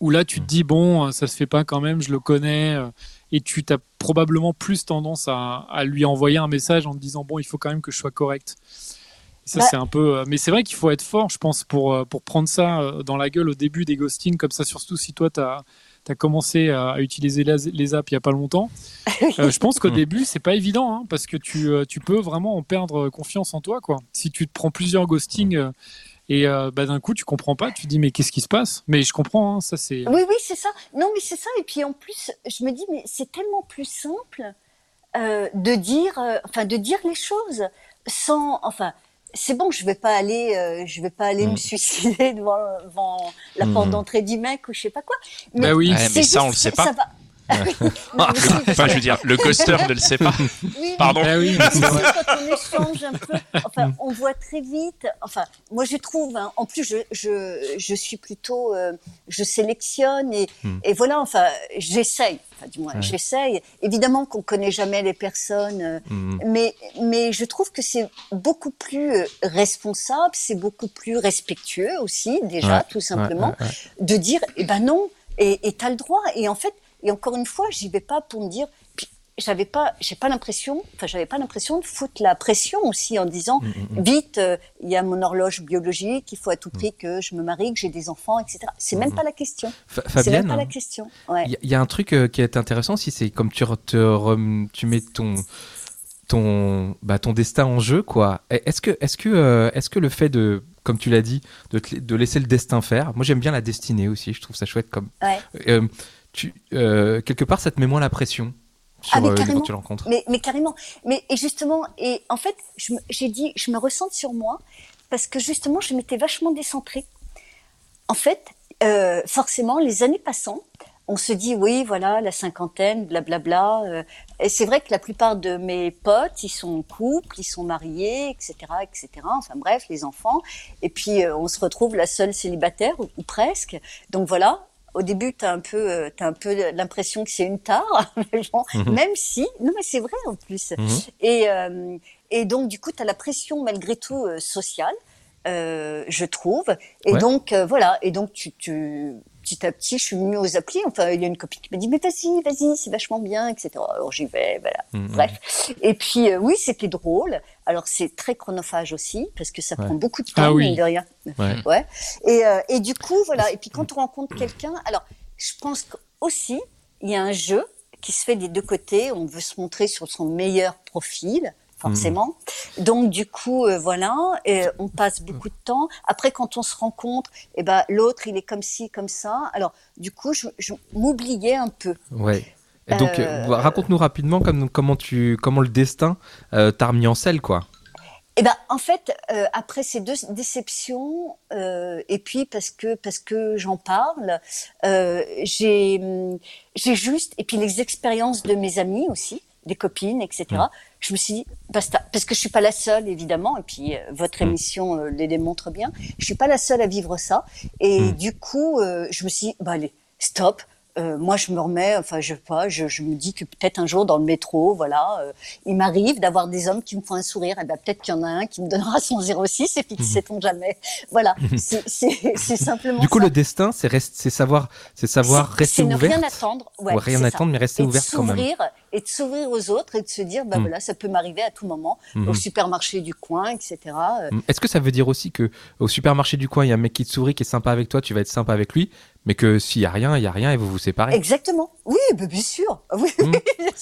Où là, tu te dis bon, euh, ça se fait pas quand même, je le connais, euh, et tu as probablement plus tendance à, à lui envoyer un message en te disant bon, il faut quand même que je sois correct. Ça, Bah- c'est un peu. euh, Mais c'est vrai qu'il faut être fort, je pense, pour, pour prendre ça dans la gueule au début des ghostings, comme ça, surtout si toi, tu as, commencé à, utiliser les, les apps il y a pas longtemps. [laughs] Euh, je pense qu'au début, c'est pas évident, hein, parce que tu, euh, tu peux vraiment en perdre confiance en toi. Quoi. Si tu te prends plusieurs ghostings euh, et euh, bah, d'un coup, tu comprends pas, tu te dis, mais qu'est-ce qui se passe? Mais je comprends, hein, ça c'est. Oui, oui, c'est ça. Non, mais c'est ça. Et puis en plus, je me dis, mais c'est tellement plus simple euh, de dire, euh, enfin, de dire les choses sans, enfin. C'est bon, je vais pas aller, euh, je vais pas aller me suicider [laughs] devant, devant la porte Mm. d'entrée du mec ou je sais pas quoi. Bah oui. Ouais, c'est mais ça, on le sait pas. ça va. Si, Enfin, je veux dire, le ghoster ne le sait pas. oui, Pardon. Bah oui, Mais vrai. quand on échange un peu, enfin, on voit très vite. Enfin, moi, je trouve. hein, en plus, je, je, je suis plutôt, euh, je sélectionne et, et voilà. Enfin, j'essaye. Enfin, du moins, j'essaye. Évidemment qu'on connaît jamais les personnes, euh, Mhm. mais mais je trouve que c'est beaucoup plus euh, responsable, c'est beaucoup plus respectueux aussi déjà, Ouais, tout simplement, ouais, ouais, ouais. de dire, eh ben non, et tu as le droit. Et en fait, et encore une fois, j'y vais pas pour me dire. J'avais pas, j'ai pas l'impression, enfin j'avais pas l'impression de foutre la pression aussi en disant Mm, vite, euh, il y a mon horloge biologique, il faut à tout prix que je me marie, que j'ai des enfants, etc. C'est même pas la question. Fa- C'est même Fabienne, pas la question. Ouais. il y, a- il y a un truc euh, qui est intéressant aussi, c'est comme tu, te mets ton ton bah, ton destin en jeu quoi. Est-ce que est-ce que euh, est-ce que le fait de comme tu l'as dit de, te- de laisser le destin faire. Moi j'aime bien la destinée aussi, je trouve ça chouette comme Ouais. Euh, tu euh, quelque part ça te met moins la pression sur Ah, mais euh, carrément. quand tu rencontres. Mais, mais carrément. Mais et justement, et en fait, j'ai dit, je me ressens sur moi parce que justement, je m'étais vachement décentrée. En fait, euh, forcément, les années passant, on se dit oui, voilà, la cinquantaine, blablabla. et c'est vrai que la plupart de mes potes, ils sont en couple, ils sont mariés, etc., etc. Enfin bref, les enfants. Et puis on se retrouve la seule célibataire ou presque. Donc voilà. Au début, t'as un peu, euh, t'as un peu l'impression que c'est une tare, [laughs] bon, même si, non mais c'est vrai en plus. Mhm. Et, euh, et donc du coup, t'as la pression malgré tout euh, sociale, euh, je trouve. Et Ouais. donc euh, voilà. Et donc tu, tu, petit à petit, je suis venue aux applis. Enfin, il y a une copine qui m'a dit mais vas-y, vas-y, c'est vachement bien, etc. Alors j'y vais, voilà. Mhm. Bref. Et puis oui, c'était drôle. Alors c'est très chronophage aussi parce que ça Ouais. prend beaucoup de temps, Ah oui. mine de rien. Ouais. Ouais. Et, euh, et du coup, voilà. Et puis quand on rencontre quelqu'un, alors je pense aussi il y a un jeu qui se fait des deux côtés. On veut se montrer sur son meilleur profil, forcément. Donc du coup, euh, voilà, et on passe beaucoup de temps. Après, quand on se rencontre, eh ben l'autre il est comme ci, comme ça. Alors du coup, je, je m'oubliais un peu. Ouais. Et donc, Euh, euh, raconte-nous rapidement comme, comment, tu, comment le destin euh, t'a remis en selle, quoi. Eh ben, en fait, euh, après ces deux déceptions, et puis parce que parce que j'en parle, j'ai hum, j'ai juste et puis les expériences de mes amis aussi, des copines, etc. Mm. Je me suis dit basta, parce que je suis pas la seule évidemment, et puis euh, votre Mm. émission euh, les démontre bien. Je suis pas la seule à vivre ça, et Mm. du coup, euh, je me suis dit bah allez, stop. Euh, moi, je me remets, enfin, je sais pas, je, je me dis que peut-être un jour dans le métro, voilà, euh, il m'arrive d'avoir des hommes qui me font un sourire, et ben peut-être qu'il y en a un qui me donnera son 06 et puis qui sait-on jamais. Voilà, c'est c'est- simplement Mhm. Du coup, ça. le destin, c'est savoir, c'est savoir rester c'est ne ouvert. rien attendre, ouais, rien ça. attendre, mais rester et ouvert quand même. Et de s'ouvrir aux autres et de se dire bah Mm. voilà ça peut m'arriver à tout moment Mhm. au supermarché du coin etc Euh, Mm. Est-ce que ça veut dire aussi que au supermarché du coin, il y a un mec qui te sourit, qui est sympa avec toi, tu vas être sympa avec lui, mais que s'il y a rien, il y a rien et vous vous séparez? exactement oui bah, bien sûr oui, Mm. oui.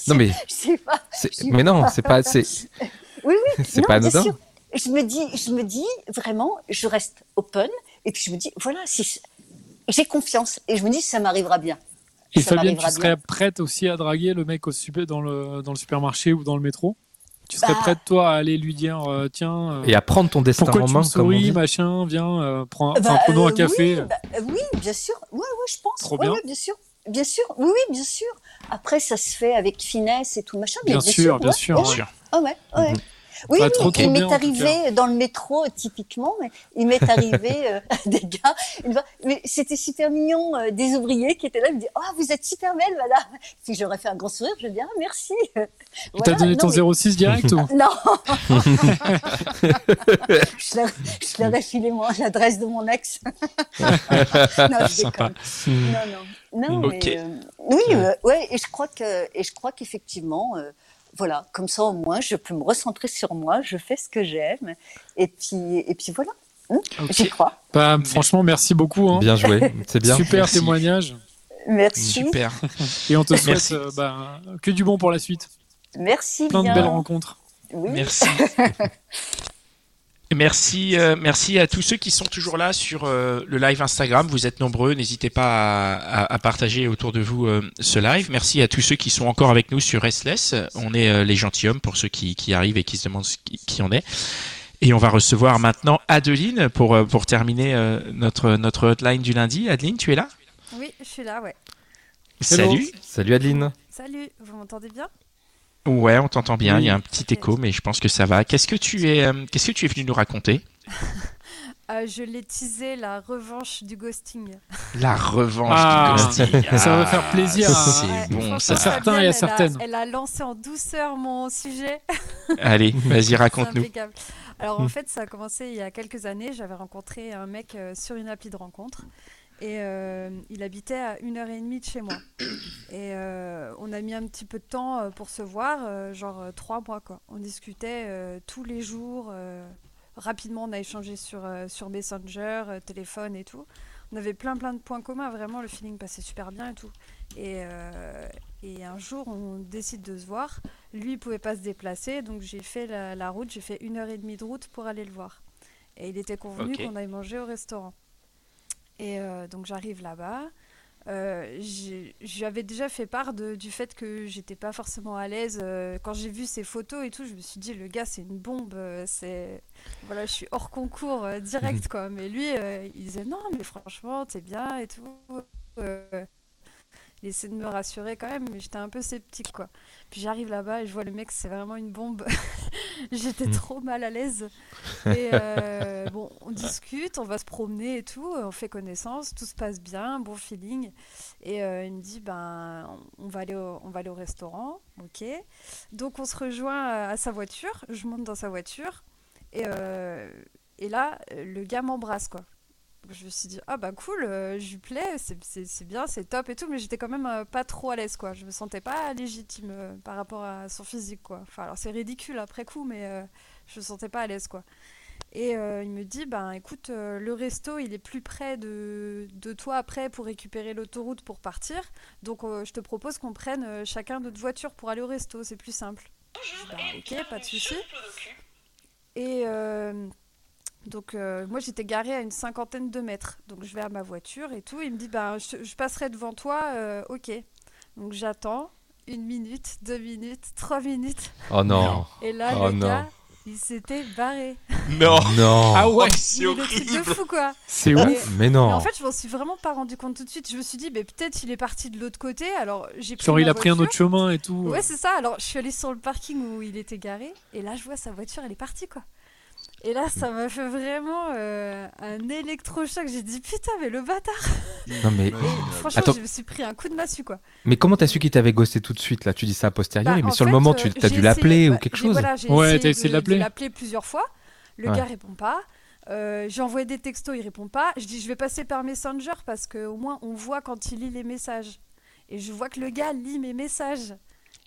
Non mais je sais pas je- mais non, c'est pas c'est [laughs] oui oui c'est pas anodin. sûr. je me dis je me dis vraiment je reste open et puis je me dis voilà si j'ai confiance et je me dis ça m'arrivera bien Et Ça Fabienne, tu serais bien. prête aussi à draguer le mec au super, dans, le, dans le supermarché ou dans le métro? Tu serais Bah. prête, toi, à aller lui dire euh, Tiens, euh, Et à prendre ton destin pourquoi en tu main, me comme on souris, dit? machin, viens, euh, prends, Bah, prenons un euh, café. Oui, bah, oui, bien sûr. Ouais, ouais, je pense. Trop Ouais, bien. ouais, bien sûr. Bien sûr. Oui, oui, bien sûr. Après, ça se fait avec finesse et tout machin. Bien sûr, bien ouais, sûr. ouais, Bien sûr. Ah ouais, ouais. Oui, oui, trop, il m'est arrivé dans le métro, typiquement, mais il m'est arrivé [laughs] euh, [laughs] des gars, une mais c'était super mignon, euh, des ouvriers qui étaient là, ils me disaient, oh, vous êtes super belle, madame. Si j'aurais fait un grand sourire, je dis, ah, merci. Il [laughs] Voilà, t'a donné non, ton mais- 06 direct ou non Je leur, je leur ai filé l'adresse de mon ex. non, je Sympa. déconne. Non, non. Non, Ok. mais, euh, oui, euh, ouais, et je crois que, et je crois qu'effectivement, euh, voilà, comme ça au moins, je peux me recentrer sur moi, je fais ce que j'aime, et puis, et puis voilà. Hein, J'y crois. Bah, Franchement, merci beaucoup. hein. Bien joué, c'est bien. Super Merci. témoignage. Merci. Super. Et on te souhaite euh, bah, que du bon pour la suite. Merci Plein bien. de belles rencontres. Oui. Merci. [laughs] Merci, euh, merci à tous ceux qui sont toujours là sur euh, le live Instagram. Vous êtes nombreux. N'hésitez pas à, à- à partager autour de vous euh, ce live. Merci à tous ceux qui sont encore avec nous sur Restless. On est euh, les gentilshommes pour ceux qui, qui arrivent et qui se demandent qui, qui on est. Et on va recevoir maintenant Adeline pour, euh, pour terminer euh, notre, notre hotline du lundi. Adeline, tu es là? Oui, je suis là, ouais. Salut. Salut Adeline. Salut, vous m'entendez bien? Ouais, on t'entend bien. Oui. Il y a un petit écho, mais je pense que ça va. Qu'est-ce que tu es, euh, qu'est-ce que tu es venu nous raconter [laughs] Euh, Je l'ai teasé la revanche du ghosting. La revanche Ah, du ghosting. [laughs] ça va faire plaisir à- C'est Ouais, bon, ça. À certains et à Fabienne, elle a- certaines. Elle a lancé en douceur mon sujet. [laughs] Allez, vas-y, raconte-nous. Alors en fait, ça a commencé il y a quelques années. J'avais rencontré un mec euh, sur une appli de rencontre. Et euh, il habitait à une heure et demie de chez moi. [coughs] Et euh, on a mis un petit peu de temps euh, pour se voir, genre trois mois quoi. On discutait euh, tous les jours. euh, rapidement, on a échangé sur, euh, sur Messenger, euh, téléphone et tout. On avait plein plein de points communs. Vraiment, le feeling passait super bien et tout. Et, euh, et un jour, on décide de se voir. Lui, il pouvait pas se déplacer, donc j'ai fait la, la route. J'ai fait une heure et demie de route pour aller le voir. Et il était convenu qu'on aille manger au restaurant. Et euh, donc j'arrive là-bas. Euh, J'avais déjà fait part de- du fait que j'étais pas forcément à l'aise. euh, quand j'ai vu ses photos et tout, je me suis dit, le gars, c'est une bombe. euh, C'est voilà, je suis hors concours direct, [laughs] quoi. Mais lui, il disait, non, mais franchement, t'es bien et tout. Il essaie de me rassurer quand même, mais j'étais un peu sceptique, quoi. Puis j'arrive là-bas et je vois le mec, c'est vraiment une bombe. [laughs] J'étais Mm. trop mal à l'aise. [laughs] Et euh, bon, on discute, on va se promener et tout, on fait connaissance, tout se passe bien, bon feeling. Et euh, il me dit, ben, on va aller au, on va aller au restaurant, ok. Donc on se rejoint à, à sa voiture, je monte dans sa voiture, et, euh, et là, le gars m'embrasse, quoi. Je me suis dit, ah bah cool, euh, je lui plais, c'est- bien, c'est top et tout, mais j'étais quand même euh, pas trop à l'aise, quoi. Je me sentais pas légitime euh, par rapport à son physique, quoi. Enfin, alors c'est ridicule après coup, mais je me sentais pas à l'aise, quoi. Et il me dit, ben écoute, le resto, il est plus près de, de toi après pour récupérer l'autoroute pour partir. Donc je te propose qu'on prenne chacun notre voiture pour aller au resto, c'est plus simple. Je dis, Ben, ok, pas de souci. Et donc euh, moi j'étais garée à une cinquantaine de mètres. Donc je vais à ma voiture et tout. Il me dit, ben je, je passerai devant toi, euh, ok. Donc j'attends. Une minute, deux minutes, trois minutes. Oh non. Et là, Oh le non. gars, il s'était barré. Non. Non. Ah ouais, c'est Mais le truc de horrible. fou, quoi. c'est ouf. Mais Mais non. en fait, je m'en suis vraiment pas rendu compte tout de suite. Je me suis dit, mais peut-être il est parti de l'autre côté. Alors j'ai pris Genre, il a pris un autre chemin et tout. Ouais, c'est ça. Alors je suis allée sur le parking où il était garé. Et là, je vois sa voiture, elle est partie, quoi. Et là, ça m'a fait vraiment euh, un électrochoc. J'ai dit, putain, mais le bâtard. Non, mais-. [laughs] Franchement, Attends. je me suis pris un coup de massue, quoi. Mais comment t'as su qu'il t'avait ghosté tout de suite là? Tu dis ça a posteriori, Bah, mais sur le moment, euh, tu as j'ai dû l'appeler ou bah, quelque j'ai- chose Voilà, j'ai Ouais, t'as essayé de l'appeler l'appeler plusieurs fois. Le Ouais. gars répond pas. Euh, j'ai envoyé des textos, il répond pas. Je dis je vais passer par Messenger parce qu'au moins on voit quand il lit les messages. Et je vois que le gars lit mes messages.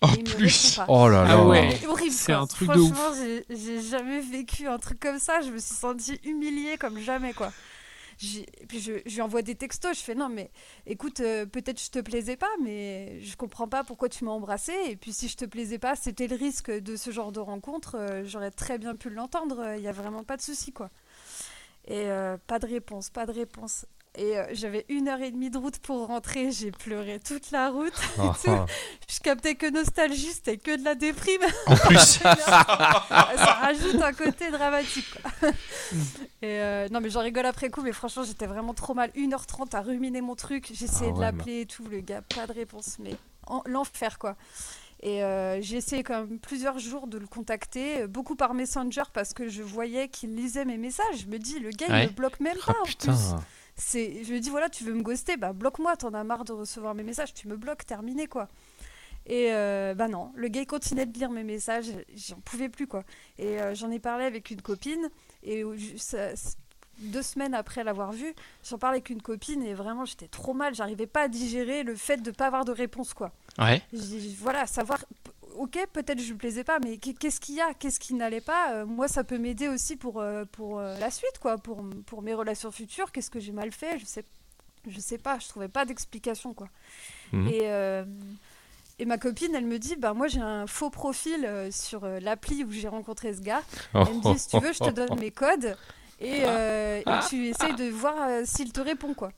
En et il me plus. Oh là là. Ah ouais. C'est horrible. C'est quoi. un truc de ouf. Franchement, j'ai- jamais vécu un truc comme ça. Je me suis sentie humiliée comme jamais, quoi. Et puis je, je lui envoie des textos. Je fais non, mais écoute, euh, peut-être je te plaisais pas, mais je comprends pas pourquoi tu m'as embrassé. Et puis si je te plaisais pas, c'était le risque de ce genre de rencontre. euh, J'aurais très bien pu l'entendre. Il y a vraiment pas de souci, quoi. Et euh, pas de réponse, pas de réponse. Et euh, j'avais une heure et demie de route pour rentrer. J'ai pleuré toute la route. Oh, Je captais que nostalgie, c'était que de la déprime. En plus. [laughs] ça rajoute un côté dramatique. quoi. Et euh, non, mais j'en rigole après coup, mais franchement, j'étais vraiment trop mal. 1h30 à ruminer mon truc. J'essayais Ah de ouais, l'appeler et tout, le gars, pas de réponse, mais en- l'enfer quoi. Et euh, j'ai essayé quand même plusieurs jours de le contacter, euh, beaucoup par Messenger parce que je voyais qu'il lisait mes messages. Je me dis, le gars, Ouais. il me bloque même Ah pas en putain. plus. C'est, je lui dis voilà, tu veux me ghoster, bah bloque-moi, t'en as marre de recevoir mes messages, tu me bloques, terminé quoi. Et euh, bah non, le gars continuait de lire mes messages, j'en pouvais plus quoi. Et euh, j'en ai parlé avec une copine, et ça- deux semaines après l'avoir vu, j'en parlais avec une copine, et vraiment j'étais trop mal, j'arrivais pas à digérer le fait de pas avoir de réponse quoi. Ouais. Voilà, savoir, ok, peut-être je lui plaisais pas, mais qu'est- qu'est-ce qu'il y a? Qu'est-ce qui n'allait pas? Euh, Moi, ça peut m'aider aussi pour, euh, pour euh, la suite, quoi, pour, pour mes relations futures. Qu'est-ce que j'ai mal fait? Je sais, je sais pas, je trouvais pas d'explication, quoi. Mhm. Et, euh, et ma copine, elle me dit, bah moi j'ai un faux profil sur l'appli où j'ai rencontré ce gars. Elle me dit, si tu veux, je te donne [laughs] mes codes et, euh, et tu essayes de voir s'il te répond, quoi.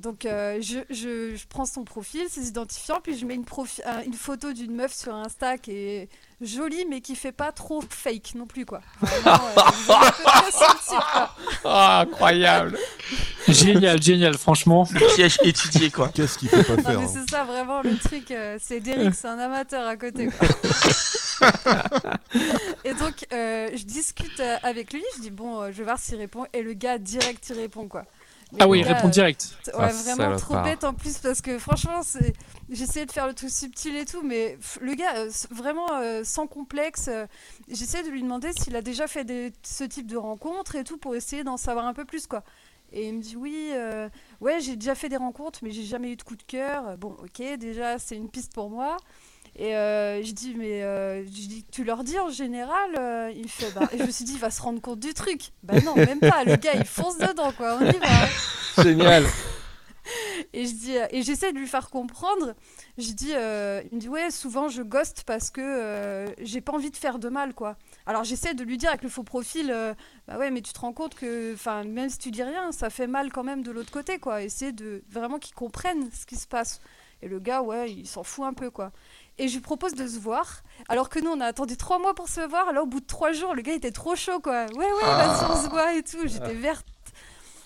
Donc euh, je, je, je prends son profil, ses identifiants, puis je mets une, profi- euh, une photo d'une meuf sur Insta qui est jolie mais qui fait pas trop fake non plus quoi. Vraiment, euh, sentir, quoi. [laughs] Ah, incroyable. [laughs] Génial, génial, franchement. Piège étudié, quoi. Qu'est-ce qu'il faut pas faire hein c'est ça vraiment le truc, euh, c'est Derek, c'est un amateur à côté. quoi. [laughs] et donc euh, je discute avec lui, je dis bon, euh, je vais voir s'il répond, et le gars direct il répond quoi. Mais Ah oui, il répond direct. Ouais, Ah, vraiment trop bête en plus parce que franchement, c'est... j'essayais de faire le truc subtil et tout, mais pff, le gars, euh, vraiment euh, sans complexe, euh, j'essayais de lui demander s'il a déjà fait des... ce type de rencontres et tout pour essayer d'en savoir un peu plus quoi. Et il me dit oui, euh, ouais, j'ai déjà fait des rencontres, mais j'ai jamais eu de coup de cœur. Bon, ok, déjà c'est une piste pour moi. Et euh, je dis mais euh, je dis tu leur dis en général euh, il fait bah et je me suis dit il va se rendre compte du truc bah non même pas le gars il fonce dedans quoi on y va Génial. et je dis et j'essaie de lui faire comprendre. Je dis, euh, il me dit ouais, souvent je ghost parce que j'ai pas envie de faire de mal quoi. Alors j'essaie de lui dire avec le faux profil, bah ouais, mais tu te rends compte que, enfin, même si tu dis rien, ça fait mal quand même de l'autre côté quoi. Essayer de vraiment qu'il comprenne ce qui se passe. Et le gars, ouais, il s'en fout un peu quoi. Et je lui propose de se voir, alors que nous on a attendu trois mois pour se voir. Alors au bout de trois jours, le gars était trop chaud quoi. Ouais ouais, vas-y on se voit et tout. J'étais verte.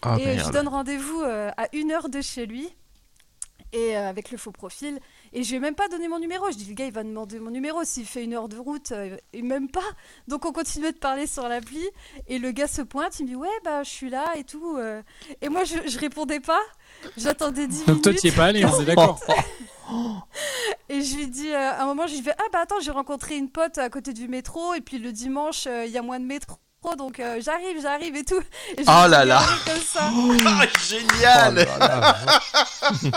Ah, et je donne rendez-vous euh, à une heure de chez lui. et euh, avec le faux profil. Et je lui ai même pas donné mon numéro. Je dis, le gars, il va demander mon numéro. S'il fait une heure de route, euh, et même pas. Donc on continuait de parler sur l'appli. Et le gars se pointe, il me dit, ouais, bah je suis là et tout. Et moi, je, je répondais pas. J'attendais 10 Donc minutes. toi, tu es pas allé, on est d'accord. [laughs] Et je lui dis, euh, à un moment, je lui fais, ah bah attends, j'ai rencontré une pote à côté du métro. Et puis le dimanche, euh, il y a moins de métro. Donc euh, j'arrive, j'arrive et tout. Et je Oh me suis là là. garée comme ça. [laughs] Ah, génial [laughs]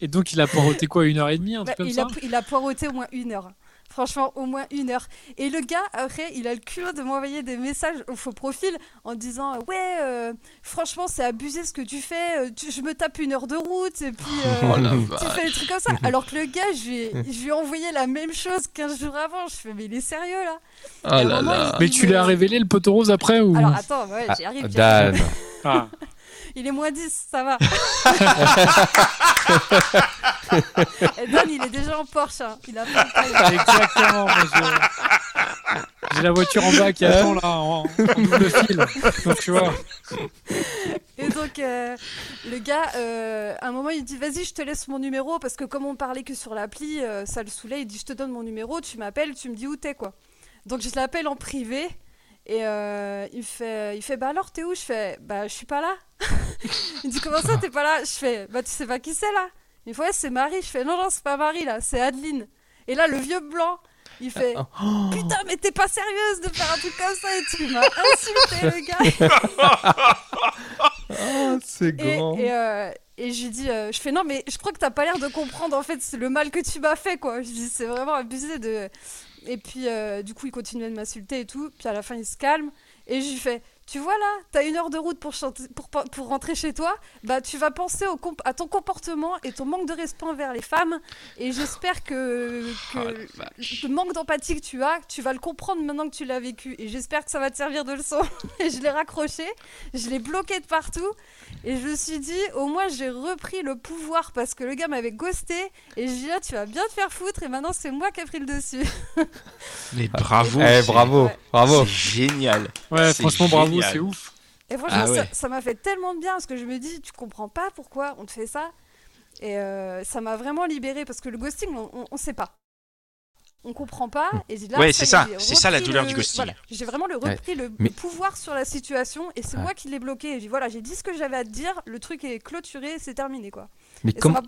Et donc, il a poireauté quoi, une heure et demie, un Bah, truc comme il, ça a, il a poireauté au moins une heure. Franchement, au moins une heure. Et le gars, après, il a le culot de m'envoyer des messages au faux profil en disant Ouais, euh, franchement, c'est abusé ce que tu fais. euh, tu- je me tape une heure de route et puis euh, [laughs] Oh tu fais des trucs comme ça. Alors que le gars, je lui ai, [laughs] je lui ai envoyé la même chose 15 jours avant. Je fais Mais il est sérieux là? Oh moment, là. Mais tu lui as révélé le poteau rose après ou Alors attends, ouais, j'y arrive. j'y Dan. arrive. Ah. [laughs] Il est moins 10, ça va. [laughs] Et Dan, il est déjà en Porsche. hein. Il a pas le time. Exactement. je- J'ai la voiture en bas qui attend là en, en double fil. Donc tu vois. Et donc, euh, le gars, euh, à un moment, il dit Vas-y, je te laisse mon numéro. Parce que comme on parlait que sur l'appli, euh, ça le saoulait. Il dit Je te donne mon numéro, tu m'appelles, tu me dis où t'es, quoi. Donc, je l'appelle en privé. Et euh, il, fait, il fait Bah alors, t'es où? Je fais Bah, je suis pas là. Il dit Comment ça, t'es pas là? Je fais Bah, tu sais pas qui c'est là Il me fait Ouais, c'est Marie. Je fais Non, non, c'est pas Marie, là, c'est Adeline. Et là, le vieux blanc, il fait [laughs] Putain, mais t'es pas sérieuse de faire un truc comme ça et tu m'as insulté, le gars. Oh, [laughs] c'est grand. et, euh, et je lui dis, euh, je fais non, mais je crois que t'as pas l'air de comprendre en fait c'est le mal que tu m'as fait quoi. Je dis, c'est vraiment abusé de. Et puis euh, du coup, il continuait de m'insulter et tout. Puis à la fin, il se calme. Et je lui fais, tu vois là, t'as une heure de route pour, chanter- pour, pour rentrer chez toi. Bah, tu vas penser au comp- à ton comportement et ton manque de respect envers les femmes. Et j'espère que, que Oh le manque d'empathie que tu as, tu vas le comprendre maintenant que tu l'as vécu. Et j'espère que ça va te servir de leçon. [laughs] et je l'ai raccroché, je l'ai bloqué de partout. Et je me suis dit, au moins j'ai repris le pouvoir parce que le gars m'avait ghosté. Et je dis là, tu vas bien te faire foutre. Et maintenant, c'est moi qui ai pris le dessus. [laughs] Mais bravo Eh, c'est- bravo, Ouais. bravo. C'est génial Ouais, franchement, bravo, c'est ouf. Et franchement, Ah ouais. ça- m'a fait tellement de bien parce que je me dis, tu comprends pas pourquoi on te fait ça. Et euh, ça m'a vraiment libérée parce que le ghosting, on, on, on sait pas. On comprend pas. Et là, Ouais, c'est ça. j'ai C'est ça, la douleur le- du ghosting. Voilà, j'ai vraiment le repris le, Mais- pouvoir sur la situation et c'est moi qui l'ai bloqué. Et j'ai dit, voilà, j'ai dit ce que j'avais à te dire, le truc est clôturé, c'est terminé quoi. Mais Et com- t'as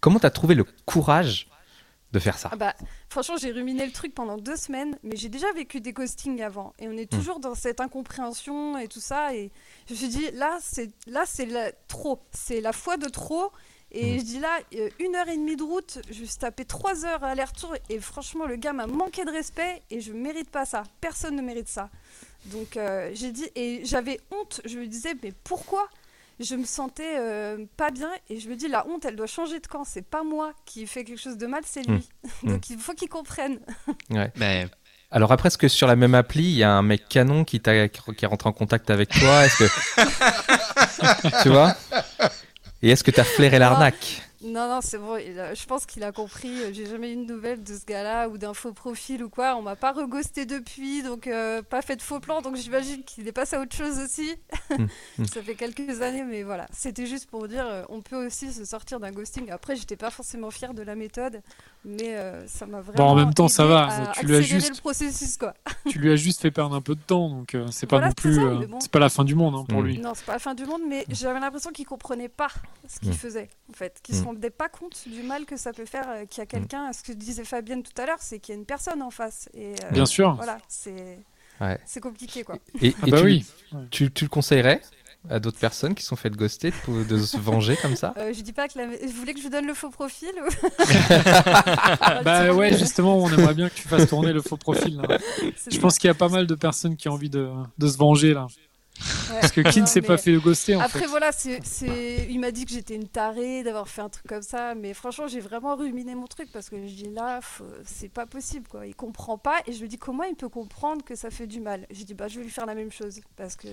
comment t'as trouvé le courage de faire ça Ah bah, franchement, j'ai ruminé le truc pendant deux semaines, mais j'ai déjà vécu des ghostings avant. Et on est toujours dans cette incompréhension et tout ça. Et je me suis dit, là, c'est là, c'est trop. C'est la fois de trop. Et je dis là, euh, une heure et demie de route, je suis tapé trois heures aller-retour. Et franchement, le gars m'a manqué de respect et je mérite pas ça. Personne ne mérite ça. Donc euh, j'ai dit, et j'avais honte. Je me disais, mais pourquoi? Je me sentais euh, pas bien et je me dis la honte elle doit changer de camp. C'est pas moi qui fais quelque chose de mal c'est lui. [laughs] Donc il faut qu'il comprenne. [laughs] Ouais. Mais Alors après, est-ce que sur la même appli, il y a un mec canon qui, t'a, qui est rentré en contact avec toi? Est-ce que... [laughs] tu vois? Et est-ce que t'as flairé l'arnaque? Non non c'est bon a- je pense qu'il a compris Euh, j'ai jamais eu de nouvelles de ce gars-là ou d'un faux profil ou quoi on m'a pas reghosté depuis donc euh, pas fait de faux plan donc j'imagine qu'il est passé à autre chose aussi mm. ça fait quelques années mais voilà c'était juste pour dire euh, on peut aussi se sortir d'un ghosting après j'étais pas forcément fière de la méthode mais euh, ça m'a vraiment en même temps, ça va, tu lui as juste- le processus quoi [laughs] Tu lui as juste fait perdre un peu de temps, donc euh, c'est pas non plus, bon. c'est pas la fin du monde hein, pour Mm. lui. Non, c'est pas la fin du monde, mais j'avais l'impression qu'il comprenait pas ce qu'il Mm. faisait, en fait. Qu'il se Mm. Rendait pas compte du mal que ça peut faire euh, qu'il y a quelqu'un. Ce que disait Fabienne tout à l'heure, c'est qu'il y a une personne en face. Et euh, Bien sûr. Voilà, c'est Ouais. compliqué, quoi. Et, Ah et bah tu, oui. tu, tu le conseillerais à d'autres personnes qui sont faites ghoster de, de se venger comme ça? Euh, je dis pas que la... je voulais que je vous donne le faux profil. ou- [laughs] Bah ouais, justement, on aimerait bien que tu fasses tourner le faux profil. là. Je pense qu'il y a pas mal de personnes qui ont envie de, de se venger là. Ouais. Parce que qui ne Non, s'est pas fait ghoster en Après fait voilà, c'est, c'est... il m'a dit que j'étais une tarée d'avoir fait un truc comme ça, mais franchement j'ai vraiment ruminé mon truc parce que je dis là, faut- c'est pas possible quoi. Il comprend pas et je me dis comment il peut comprendre que ça fait du mal? J'ai dit bah je vais lui faire la même chose parce que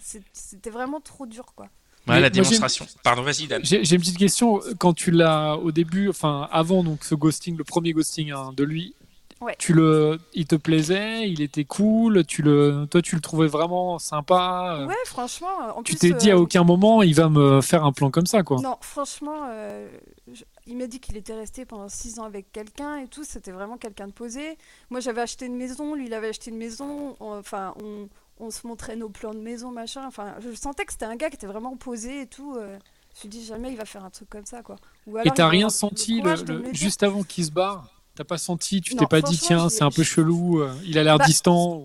c'est- c'était vraiment trop dur quoi. voilà, la moi, démonstration. Pardon, vas-y, Dan. J'ai j'ai une petite question. Quand tu l'as au début, enfin avant donc ce ghosting, le premier ghosting hein, de lui, Ouais. Tu le, il te plaisait, il était cool, tu le, toi tu le trouvais vraiment sympa. euh, Ouais, franchement. En tu t'es dit euh, à aucun moment il va me faire un plan comme ça quoi. Non, franchement, euh, je- il m'a dit qu'il était resté pendant 6 ans avec quelqu'un et tout. C'était vraiment quelqu'un de posé. Moi, j'avais acheté une maison, lui, il avait acheté une maison. on- Enfin, on, on se montrait nos plans de maison, machin. Enfin, je sentais que c'était un gars qui était vraiment posé et tout. euh. Je me suis dit, jamais il va faire un truc comme ça, quoi. Ou Et alors, t'as rien senti le- juste avant qu'il se barre T'as pas senti, tu t'es pas dit tiens c'est un peu chelou, euh, il a l'air Bah, distant.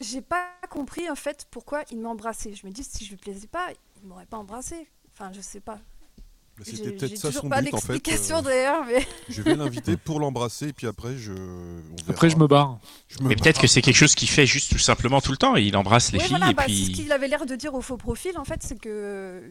J'ai pas compris, en fait, pourquoi il m'embrassait. Je me dis, si je lui plaisais pas, il m'aurait pas embrassé. Enfin, je sais pas. J'ai C'était peut-être ça toujours son pas but en fait. d'explication euh, d'ailleurs, mais. [laughs] Je vais l'inviter [laughs] pour l'embrasser et puis après je. Après je me barre. Je me Mais peut-être que c'est quelque chose qu'il fait juste tout simplement tout le temps. Il embrasse les Ouais, filles voilà, et bah, puis. Ce qu'il avait l'air de dire au faux profil, en fait, c'est que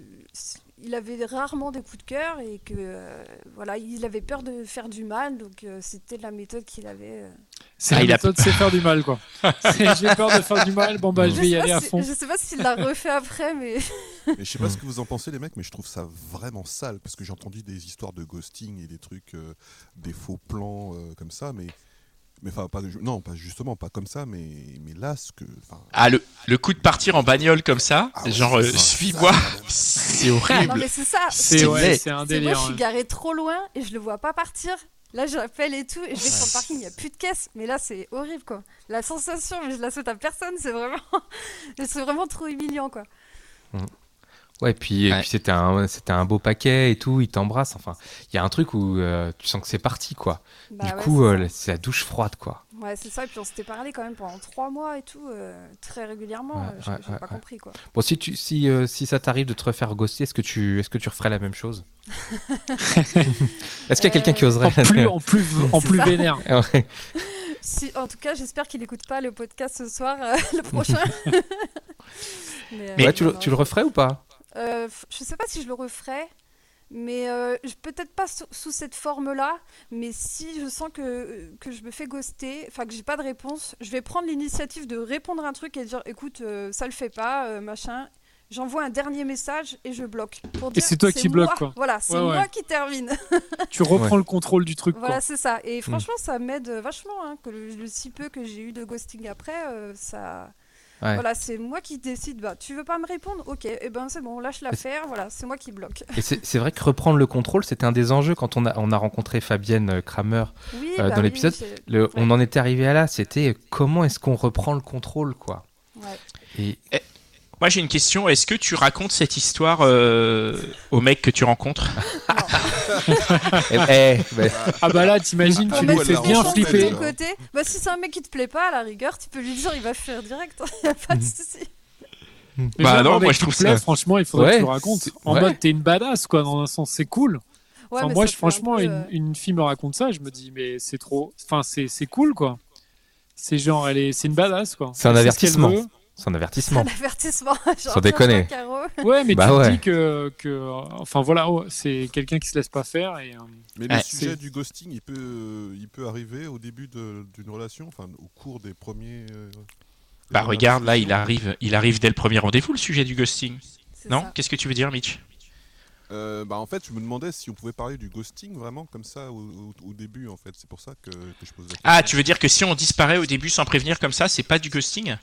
il avait rarement des coups de cœur et que euh, voilà, il avait peur de faire du mal, donc euh, c'était la méthode qu'il avait. euh. C'est Ah, la a- méthode, c'est faire du mal quoi. [laughs] J'ai peur de faire du mal, bon bah je Je vais y aller pas à si- fond. Je sais pas s'il l'a refait après, mais [laughs] Mais je sais pas ce que vous en pensez les mecs, mais je trouve ça vraiment sale parce que j'ai entendu des histoires de ghosting et des trucs, euh, des faux plans euh, comme ça, mais mais enfin pas non pas justement pas comme ça, mais mais là ce que Ah, le, le coup de partir en bagnole comme ça, Ah genre, c'est euh, suis-moi, [laughs] c'est non, horrible. mais c'est ça. C'est ouais, c'est un C'est moi, délire. je suis garée trop loin et je le vois pas partir. Là, j'appelle et tout, et je vais sur le parking, il n'y a plus de caisse. Mais là, c'est horrible, quoi. La sensation, mais je la souhaite à personne, c'est vraiment, [laughs] c'est vraiment trop humiliant, quoi. Ouais, puis, Ouais. puis c'était un, c'était un beau paquet et tout, il t'embrasse. Enfin, il y a un truc où euh, tu sens que c'est parti, quoi. Bah du ouais, coup, c'est euh, la- c'est la douche froide, quoi. Ouais, c'est ça. Et puis on s'était parlé quand même pendant trois mois et tout, euh, très régulièrement. Ouais, euh, J'ai ouais, j'ai ouais, pas ouais. compris quoi. Bon, si, tu, si, euh, si ça t'arrive de te refaire ghoster, est-ce que tu, est-ce que tu referais la même chose? [laughs] Est-ce qu'il y a quelqu'un qui oserait En plus, en plus, [laughs] en plus vénère. [laughs] Ouais. Si, en tout cas, j'espère qu'il écoute pas le podcast ce soir, euh, le prochain. mais, Ouais, tu, le- tu le referais ou pas? Euh, je sais pas si je le referais, mais euh, peut-être pas sous, sous cette forme-là. Mais si je sens que, que je me fais ghoster, enfin que j'ai pas de réponse, je vais prendre l'initiative de répondre à un truc et dire écoute, euh, ça le fait pas, euh, machin. J'envoie un dernier message et je bloque. Pour dire, c'est toi qui bloques, moi. quoi. Voilà, c'est Ouais, ouais. moi qui termine. [laughs] Tu reprends Ouais. le contrôle du truc Voilà, c'est ça. Et franchement, ça m'aide vachement. hein, que le, le si peu que j'ai eu de ghosting après, euh, ça. Ouais. Voilà, c'est moi qui décide. Bah, tu veux pas me répondre? Ok, et ben c'est bon, lâche l'affaire. Voilà, c'est moi qui bloque. Et c'est vrai que reprendre le contrôle, c'était un des enjeux quand on a, on a rencontré Fabienne euh, Kramer. Oui, Euh, bah dans oui, l'épisode, Ouais. On en était arrivé à là, c'était comment est-ce qu'on reprend le contrôle, quoi? Ouais. Et Moi, j'ai une question. Est-ce que tu racontes cette histoire euh, au mec que tu rencontres? [laughs] Eh, eh, [laughs] Ah bah là, t'imagines, Pour tu lui fais bien flipper. côté, bah, si c'est un mec qui te plaît pas, à la rigueur, tu peux lui dire, il va faire direct. [laughs] y a pas de souci. Mais Bah genre, non, moi, je trouve plaît, ça- Franchement, il faudrait Ouais, que tu le racontes. En ouais. mode, t'es une badass quoi, dans un sens, c'est cool. Ouais, Enfin, mais moi, je- un franchement, peu, une, euh, une fille me raconte ça, je me dis, mais c'est trop. Enfin, c'est c'est cool quoi. C'est genre, elle est, c'est une badass quoi. C'est un sait avertissement. c'est un avertissement. avertissement. [laughs] Genre, Sans déconner. Ouais, mais Bah tu te ouais. dis que, que, enfin voilà, ouais, c'est quelqu'un qui se laisse pas faire et. euh, Mais le Ouais. sujet C'est- du ghosting, il peut, il peut arriver au début d'une relation, enfin au cours des premiers. euh, des Bah regarde, là, il arrive, il arrive dès le premier rendez-vous, le sujet du ghosting. C'est Non? Qu'est-ce que tu veux dire, Mitch? Euh, bah en fait, je me demandais si on pouvait parler du ghosting vraiment comme ça au, au- au début en fait. C'est pour ça que, que je pose la question. Ah, tu veux dire que si on disparaît au début sans prévenir comme ça, c'est pas du ghosting?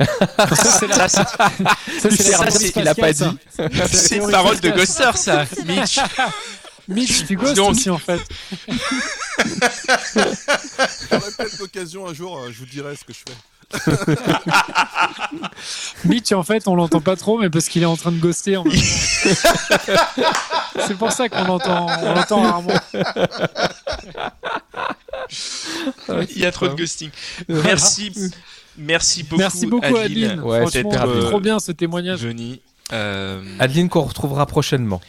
C'est la, Ça, c'est- ça, c'est la ça, réponse c'est- il a pas ça. c'est une parole de ghoster, ça, [laughs] Mitch. Mitch, tu ghostes Donc- aussi en fait. J'aurai peut-être l'occasion un jour, euh, je vous dirai ce que je fais. [laughs] Mitch, en fait, on l'entend pas trop, mais parce qu'il est en train de ghoster en même temps. c'est pour ça qu'on l'entend, on l'entend rarement. Il y a trop de ghosting. Merci, merci beaucoup. Merci beaucoup, Adeline. Ouais, Franchement, c'était rapide. trop bien ce témoignage. Johnny. Euh, Adeline qu'on retrouvera prochainement.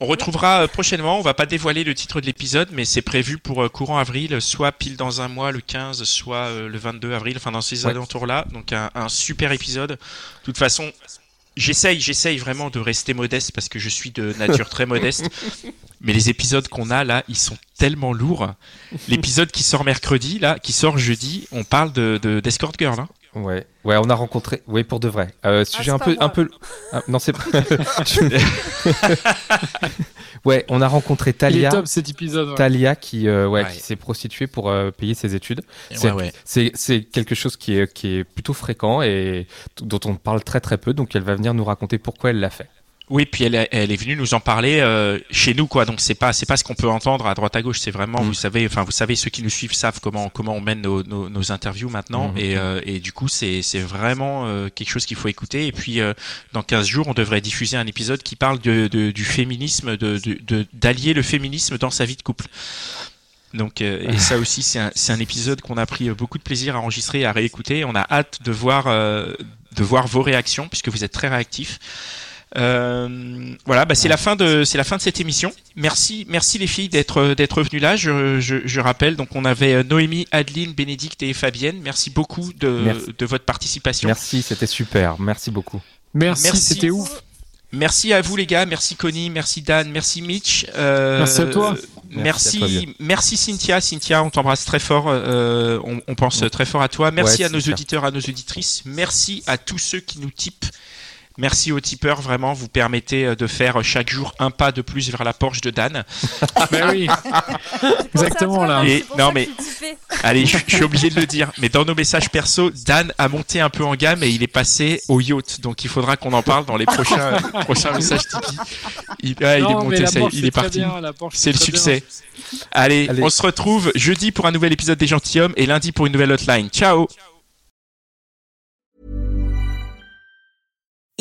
on retrouvera euh, prochainement, on va pas dévoiler le titre de l'épisode, mais c'est prévu pour euh, courant avril, soit pile dans un mois, le 15, soit euh, le 22 avril, enfin dans ces Ouais. alentours-là. Donc un, un super épisode. De toute façon, j'essaye, j'essaye vraiment de rester modeste parce que je suis de nature très modeste. [laughs] Mais les épisodes qu'on a là, ils sont tellement lourds. L'épisode qui sort mercredi, là, qui sort jeudi, on parle de, de- d'escort girl. Hein. Ouais, ouais, on a rencontré, oui, pour de vrai. Euh, sujet c'est un peu, moi. un peu, ah, non, c'est pas. [laughs] [laughs] ouais, on a rencontré Il est Talia. top cet épisode. ouais. Talia qui, euh, ouais, Ouais. qui s'est prostituée pour euh, payer ses études. Ouais, C'est ouais. c'est- quelque chose qui est, qui est plutôt fréquent et dont on parle très très peu. Donc elle va venir nous raconter pourquoi elle l'a fait. Oui, puis elle, est- elle est venue nous en parler euh, chez nous, quoi. Donc c'est pas, c'est pas ce qu'on peut entendre à droite à gauche. C'est vraiment, Mm. vous savez, enfin, vous savez, ceux qui nous suivent savent comment comment on mène nos, nos, nos interviews maintenant. Mhm. Et, euh, et du coup, c'est c'est vraiment euh, quelque chose qu'il faut écouter. Et puis euh, dans 15 jours, on devrait diffuser un épisode qui parle de, de- du féminisme, de d'allier le féminisme dans sa vie de couple. Donc euh, et ça aussi, c'est un, c'est un épisode qu'on a pris beaucoup de plaisir à enregistrer, et à réécouter. On a hâte de voir euh, de voir vos réactions puisque vous êtes très réactifs. Euh, voilà, bah c'est la fin de c'est la fin de cette émission. Merci, merci les filles d'être d'être venues là. Je, je, je rappelle donc on avait euh, Noémie, Adeline, Bénédicte et Fabienne. Merci beaucoup de Merci. de votre participation. Merci, c'était super. Merci beaucoup. Merci, Merci. c'était ouf. Merci à vous les gars, merci Connie, merci Dan, merci Mitch. Euh, Merci à toi. Merci, Merci à toi, merci, Cynthia. Cynthia, on t'embrasse très fort. euh, on, on pense très fort à toi. Merci Ouais, à nos auditeurs, à nos auditrices. Merci à tous ceux qui nous typent. Merci aux tipeurs, vraiment, vous permettez euh, de faire chaque jour un pas de plus vers la Porsche de Dan. [laughs] Ben oui. [laughs] Exactement là. Et- non, mais-. Allez, [laughs] je, suis obligé de le dire. Mais dans nos messages perso, Dan a monté un peu en gamme et il est passé au yacht. Donc il faudra qu'on en parle dans les prochains, prochains messages Tipeee. Il, ah, il est monté, ça Porsche, il c'est est parti. C'est le bien. succès. Allez, Allez. on se retrouve jeudi pour un nouvel épisode des Gentilhommes et lundi pour une nouvelle hotline. Ciao